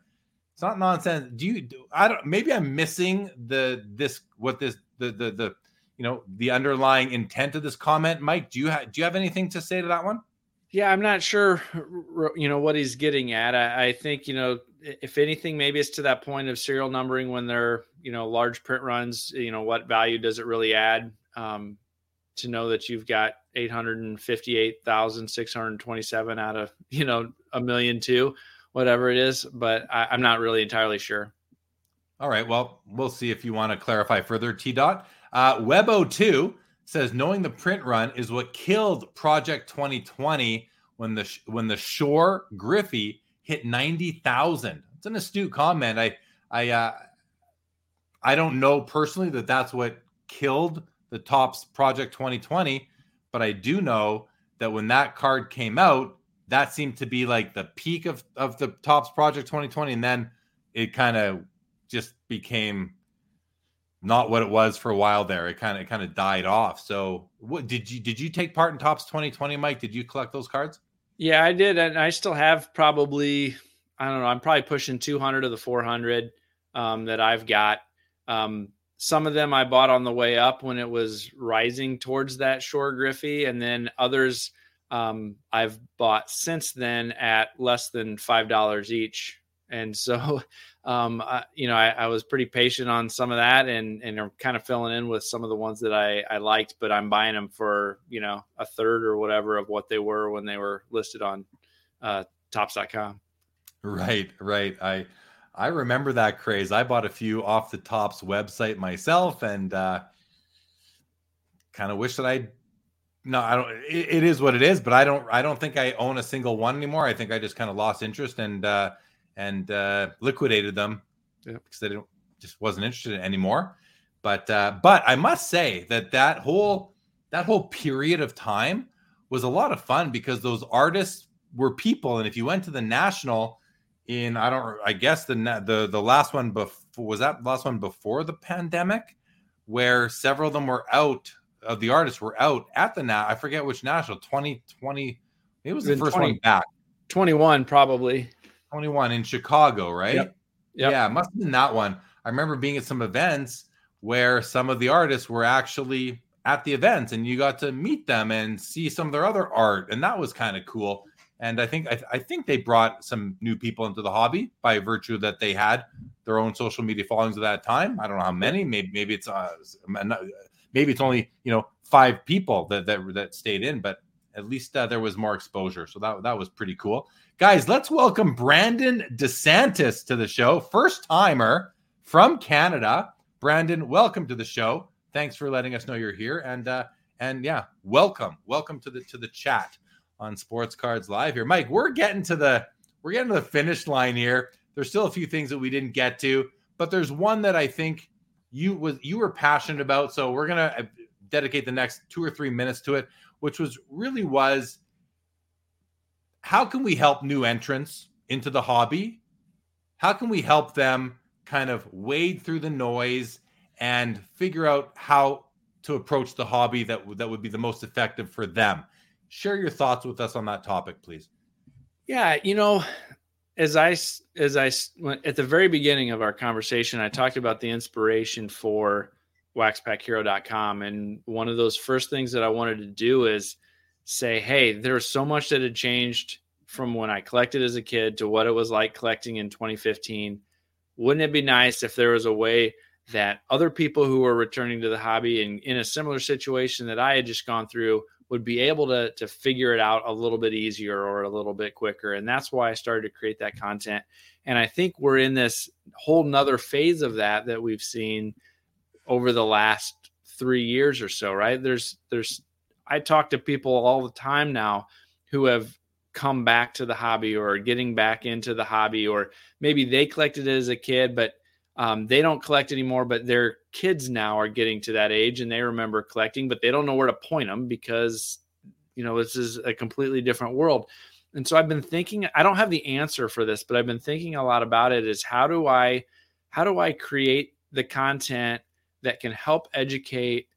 it's not nonsense. Do you? Do, I don't. Maybe I'm missing the this what this the the the you know the underlying intent of this comment. Mike, do you have do you have anything to say to that one? Yeah, I'm not sure, you know, what he's getting at. I, I, think, you know, if anything, maybe it's to that point of serial numbering when they're, you know, large print runs. You know, what value does it really add um, to know that you've got 858,627 out of, [laughs] you know, a million two, whatever it is. But I, I'm not really entirely sure. All right. Well, we'll see if you want to clarify further. T dot uh, Webo two says knowing the print run is what killed Project 2020 when the when the Shore Griffey hit 90,000. It's an astute comment. I I uh, I don't know personally that that's what killed the Topps Project 2020, but I do know that when that card came out, that seemed to be like the peak of of the Topps Project 2020, and then it kind of just became not what it was for a while there. It kind of kind of died off. So, what did you did you take part in Topps 2020, Mike? Did you collect those cards? Yeah, I did, and I still have probably I don't know. I'm probably pushing 200 of the 400 um, that I've got. Um, some of them I bought on the way up when it was rising towards that shore Griffey, and then others um, I've bought since then at less than five dollars each. And so, [laughs] um, I, you know, I, I, was pretty patient on some of that, and and are kind of filling in with some of the ones that I I liked, but I'm buying them for you know a third or whatever of what they were when they were listed on uh, Topps.com. Right, right. I I remember that craze. I bought a few off the Topps website myself, and uh, kind of wish that I. No, I don't. It, it is what it is, but I don't. I don't think I own a single one anymore. I think I just kind of lost interest and uh, and uh, liquidated them yeah. because they didn't just wasn't interested in anymore. But uh, but I must say that that whole that whole period of time was a lot of fun because those artists were people, and if you went to the national in I don't I guess the the the last one before was that last one before the pandemic where several of them were out of the artists were out at the now I forget which national 2020 it was the first 20, one back 21 probably 21 in Chicago right yep. Yep. yeah must have been that one I remember being at some events where some of the artists were actually at the events and you got to meet them and see some of their other art and that was kind of cool and I think I, I, think they brought some new people into the hobby by virtue that they had their own social media followings at that time. I don't know how many. Maybe maybe it's uh, maybe it's only you know five people that that, that stayed in, but at least uh, there was more exposure. So that that was pretty cool, guys. Let's welcome Brandon DeSantis to the show, first timer from Canada. Brandon, welcome to the show. Thanks for letting us know you're here, and uh, and yeah, welcome, welcome to the to the chat on Sports Cards Live here. Mike, we're getting to the we're getting to the finish line here. There's still a few things that we didn't get to, but there's one that I think you was you were passionate about. So we're gonna uh, dedicate the next two or three minutes to it, which was really was how can we help new entrants into the hobby? How can we help them kind of wade through the noise and figure out how to approach the hobby that that would be the most effective for them? share your thoughts with us on that topic, please. Yeah, you know, as I as I at the very beginning of our conversation, I talked about the inspiration for waxpackhero.com and one of those first things that I wanted to do is say, "Hey, there's so much that had changed from when I collected as a kid to what it was like collecting in 2015. Wouldn't it be nice if there was a way that other people who were returning to the hobby and in a similar situation that I had just gone through would be able to to figure it out a little bit easier or a little bit quicker? And that's why i started to create that content. And i think we're in this whole nother phase of that that we've seen over the last three years or so right there's there's i talk to people all the time now who have come back to the hobby or getting back into the hobby or maybe they collected it as a kid but um, they don't collect anymore, but their kids now are getting to that age and they remember collecting, but they don't know where to point them because, you know, this is a completely different world. And so I've been thinking, I don't have the answer for this, but I've been thinking a lot about it is how do I, how do I create the content that can help educate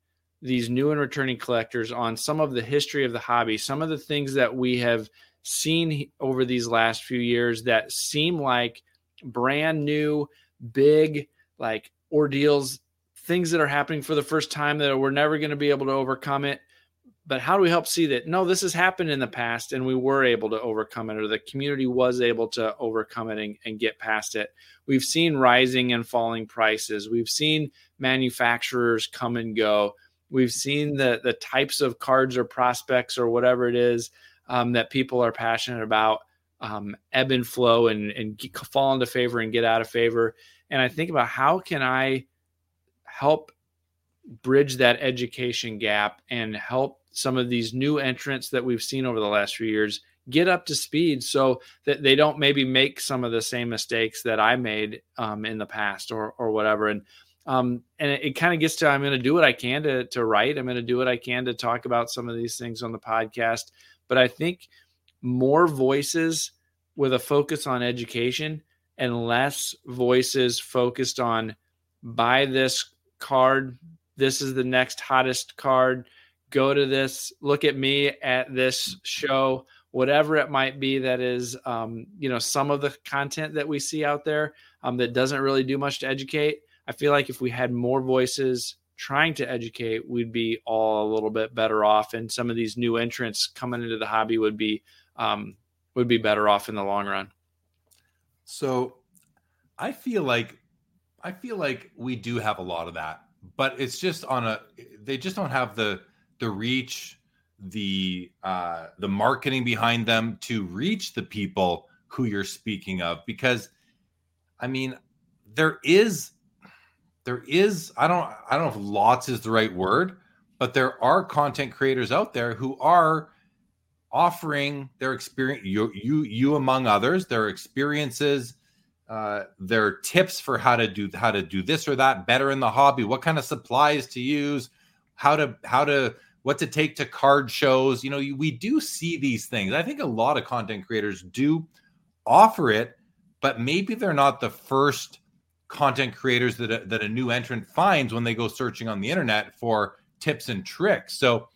these new and returning collectors on some of the history of the hobby, some of the things that we have seen over these last few years that seem like brand new big like ordeals, things that are happening for the first time that we're never going to be able to overcome it. But how do we help see that no, this has happened in the past and we were able to overcome it, or the community was able to overcome it and, and get past it? We've seen rising and falling prices. We've seen manufacturers come and go. We've seen the the types of cards or prospects or whatever it is um, that people are passionate about um, ebb and flow and, and fall into favor and get out of favor. And I think about how can I help bridge that education gap and help some of these new entrants that we've seen over the last few years get up to speed so that they don't maybe make some of the same mistakes that I made um, in the past or or whatever. And um, and it, it kind of gets to I'm going to do what I can to to write. I'm going to do what I can to talk about some of these things on the podcast. But I think more voices with a focus on education and less voices focused on buy this card. This is the next hottest card. Go to this. Look at me at this show whatever it might be that is um, you know some of the content that we see out there um, that doesn't really do much to educate i feel like if we had more voices trying to educate we'd be all a little bit better off and some of these new entrants coming into the hobby would be um, would be better off in the long run so i feel like i feel like we do have a lot of that but it's just on a they just don't have the the reach the uh, the marketing behind them to reach the people who you're speaking of because i mean there is there is i don't i don't know if lots is the right word but there are content creators out there who are offering their experience you you you among others their experiences uh, their tips for how to do how to do this or that better in the hobby what kind of supplies to use how to how to what to take to card shows. You know, we do see these things. I think a lot of content creators do offer it, but maybe they're not the first content creators that a, that a new entrant finds when they go searching on the internet for tips and tricks. So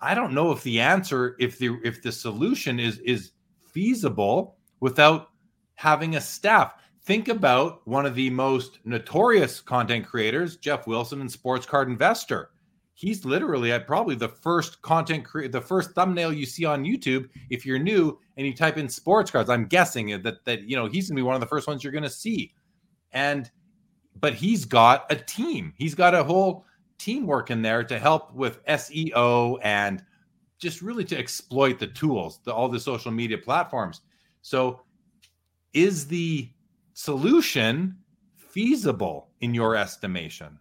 I don't know if the answer if the if the solution is is feasible without having a staff. Think about one of the most notorious content creators, Geoff Wilson and Sports Card Investor he's literally at probably the first content create the first thumbnail you see on YouTube if you're new and you type in sports cards. I'm guessing that that you know he's gonna be one of the first ones you're gonna see. And but he's got a team. He's got a whole team working there to help with SEO and just really to exploit the tools, the, all the social media platforms. So is the solution feasible in your estimation?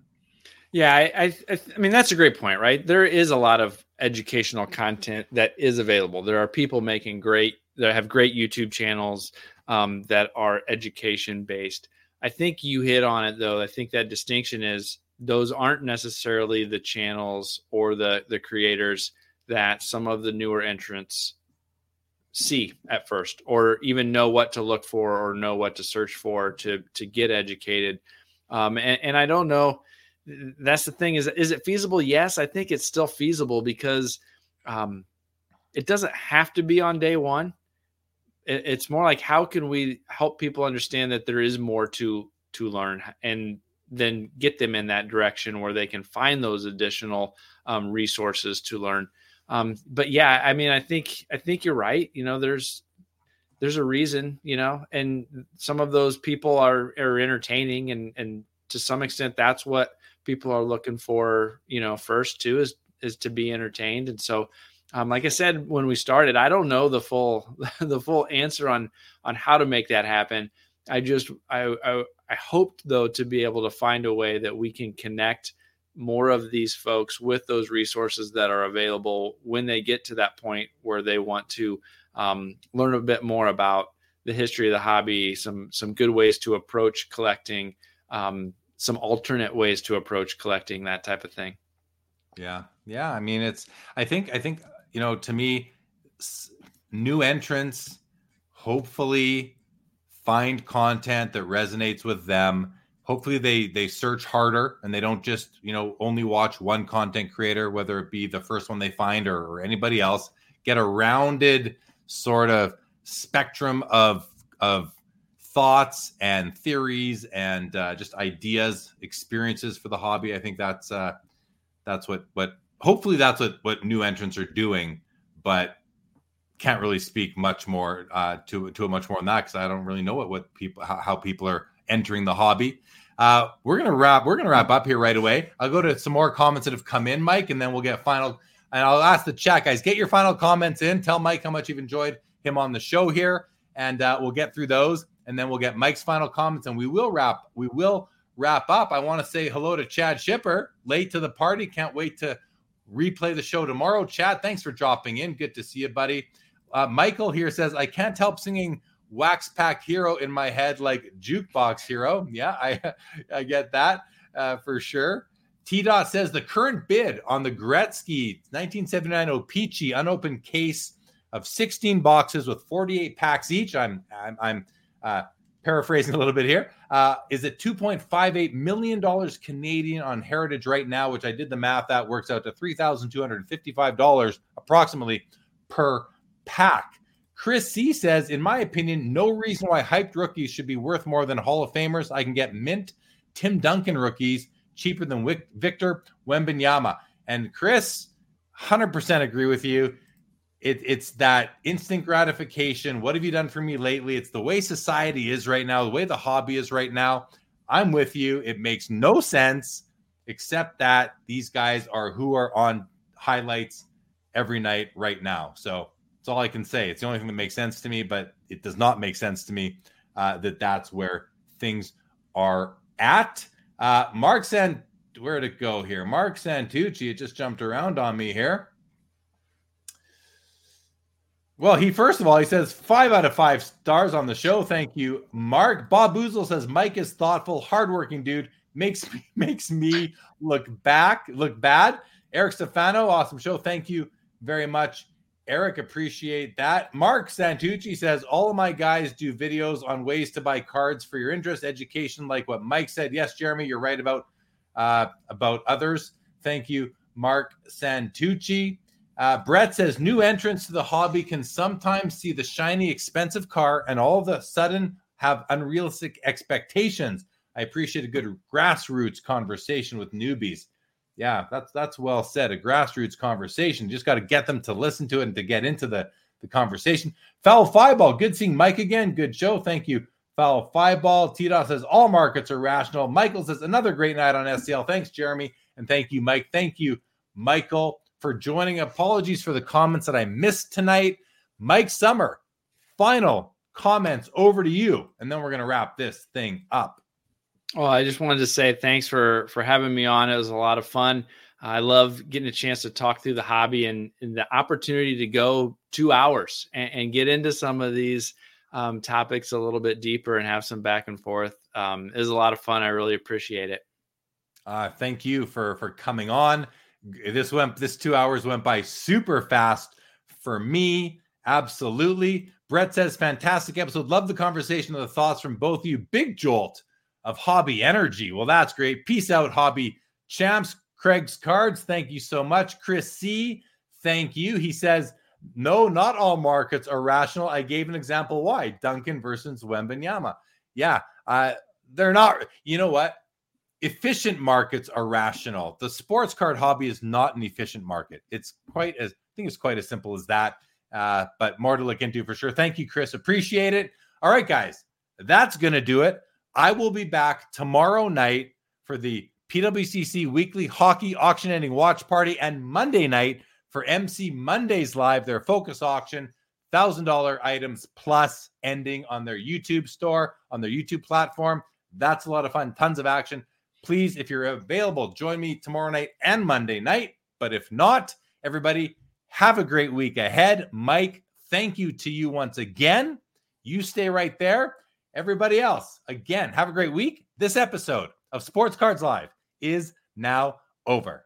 Yeah, I, I, I mean that's a great point, right? There is a lot of educational content that is available. There are people making great that have great YouTube channels um, that are education based. I think you hit on it though. I think that distinction is those aren't necessarily the channels or the the creators that some of the newer entrants see at first or even know what to look for or know what to search for to to get educated um, and, and i don't know that's the thing is is it feasible? Yes i think it's still feasible because um, it doesn't have to be on day one. It, it's more like how can we help people understand that there is more to to learn and then get them in that direction where they can find those additional um, resources to learn. Um, but yeah i mean i think i think you're right. You know there's there's a reason you know and some of those people are are entertaining and and to some extent that's what people are looking for, you know, first too is is to be entertained. And so, um, like I said when we started, I don't know the full [laughs] the full answer on on how to make that happen. I just I, I I hoped though to be able to find a way that we can connect more of these folks with those resources that are available when they get to that point where they want to um, learn a bit more about the history of the hobby, some some good ways to approach collecting, um, some alternate ways to approach collecting that type of thing. Yeah. Yeah. I mean, it's, I think, I think, you know, to me, new entrants hopefully find content that resonates with them. Hopefully they they search harder and they don't just, you know, only watch one content creator, whether it be the first one they find or, or anybody else. Get a rounded sort of spectrum of of thoughts and theories and uh, just ideas, experiences for the hobby. I think that's uh, that's what what hopefully that's what what new entrants are doing, but can't really speak much more uh, to to it much more than that because I don't really know what what people how, how people are entering the hobby. Uh, we're gonna wrap. We're gonna wrap up here right away. I'll go to some more comments that have come in, Mike, and then we'll get final. And I'll ask the chat guys, get your final comments in. Tell Mike how much you've enjoyed him on the show here, and uh, we'll get through those and then we'll get Mike's final comments, and we will wrap. We will wrap up, I want to say hello to Chad Shipper, late to the party. Can't wait to replay the show tomorrow. Chad, thanks for dropping in. Good to see you, buddy. Uh, Michael here says, I can't help singing Wax Pack Hero in my head like Jukebox Hero. Yeah, I, [laughs] I get that uh, for sure. T Dot says the current bid on the Gretzky 1979 O-Pee-Chee unopened case of 16 boxes with 48 packs each. I'm I'm, I'm uh, paraphrasing a little bit here. Uh, is it 2.58 million dollars Canadian on Heritage right now? Which I did the math. That works out to 3,255 dollars approximately per pack. Chris C says, in my opinion, no reason why hyped rookies should be worth more than Hall of Famers. I can get mint Tim Duncan rookies cheaper than Victor Wembanyama. And Chris, 100% agree with you. It, it's that instant gratification. What have you done for me lately? It's the way society is right now, the way the hobby is right now. I'm with you. It makes no sense except that these guys are who are on highlights every night right now. So that's all I can say. It's the only thing that makes sense to me, but it does not make sense to me uh, that that's where things are at. Uh, Mark San, where'd it go here? Mark Santucci, it just jumped around on me here. Well, he first of all, he says five out of five stars on the show. Thank you, Mark. Bob Boozle says Mike is thoughtful, hardworking dude. Makes me [laughs] makes me look back, look bad. Eric Stefano, awesome show. Thank you very much. Eric, appreciate that. Mark Santucci says, All of my guys do videos on ways to buy cards for your interest, education, like what Mike said. Yes, Jeremy, you're right about uh, about others. Thank you, Mark Santucci. Uh, Brett says, New entrants to the hobby can sometimes see the shiny, expensive car and all of a sudden have unrealistic expectations. I appreciate a good grassroots conversation with newbies. Yeah, that's that's well said. A grassroots conversation. You just got to get them to listen to it and to get into the the conversation. Foul five ball. Good seeing Mike again. Good show. Thank you. Foul five ball. T Dot says all markets are rational. Michael says another great night on SCL. Thanks, Jeremy, and thank you, Mike. Thank you, Michael, for joining. Apologies for the comments that I missed tonight. Mike Sommer, final comments over to you, and then we're gonna wrap this thing up. Well, I just wanted to say thanks for for having me on. It was a lot of fun. I love getting a chance to talk through the hobby and, and the opportunity to go two hours and, and get into some of these um, topics a little bit deeper and have some back and forth. Um, it was a lot of fun. I really appreciate it. Uh, thank you for for coming on. This went this two hours went by super fast for me. Absolutely. Brett says fantastic episode. Love the conversation and the thoughts from both of you. Big jolt of hobby energy. Well, that's great. Peace out, hobby champs. Craig's cards. Thank you so much. Chris C. Thank you. He says, no, not all markets are rational. I gave an example why Duncan versus Wembanyama. Yeah, uh, they're not. You know what? Efficient markets are rational. The sports card hobby is not an efficient market. It's quite as I think it's quite as simple as that. Uh, but more to look into for sure. Thank you, Chris. Appreciate it. All right, guys, that's gonna do it. I will be back tomorrow night for the PWCC weekly hockey auction ending watch party and Monday night for MC Mondays Live, their focus auction, $1,000 items plus ending on their YouTube store, on their YouTube platform. That's a lot of fun, tons of action. Please, if you're available, join me tomorrow night and Monday night. But if not, everybody, have a great week ahead. Mike, thank you to you once again. You stay right there. Everybody else, again, have a great week. This episode of Sports Cards Live is now over.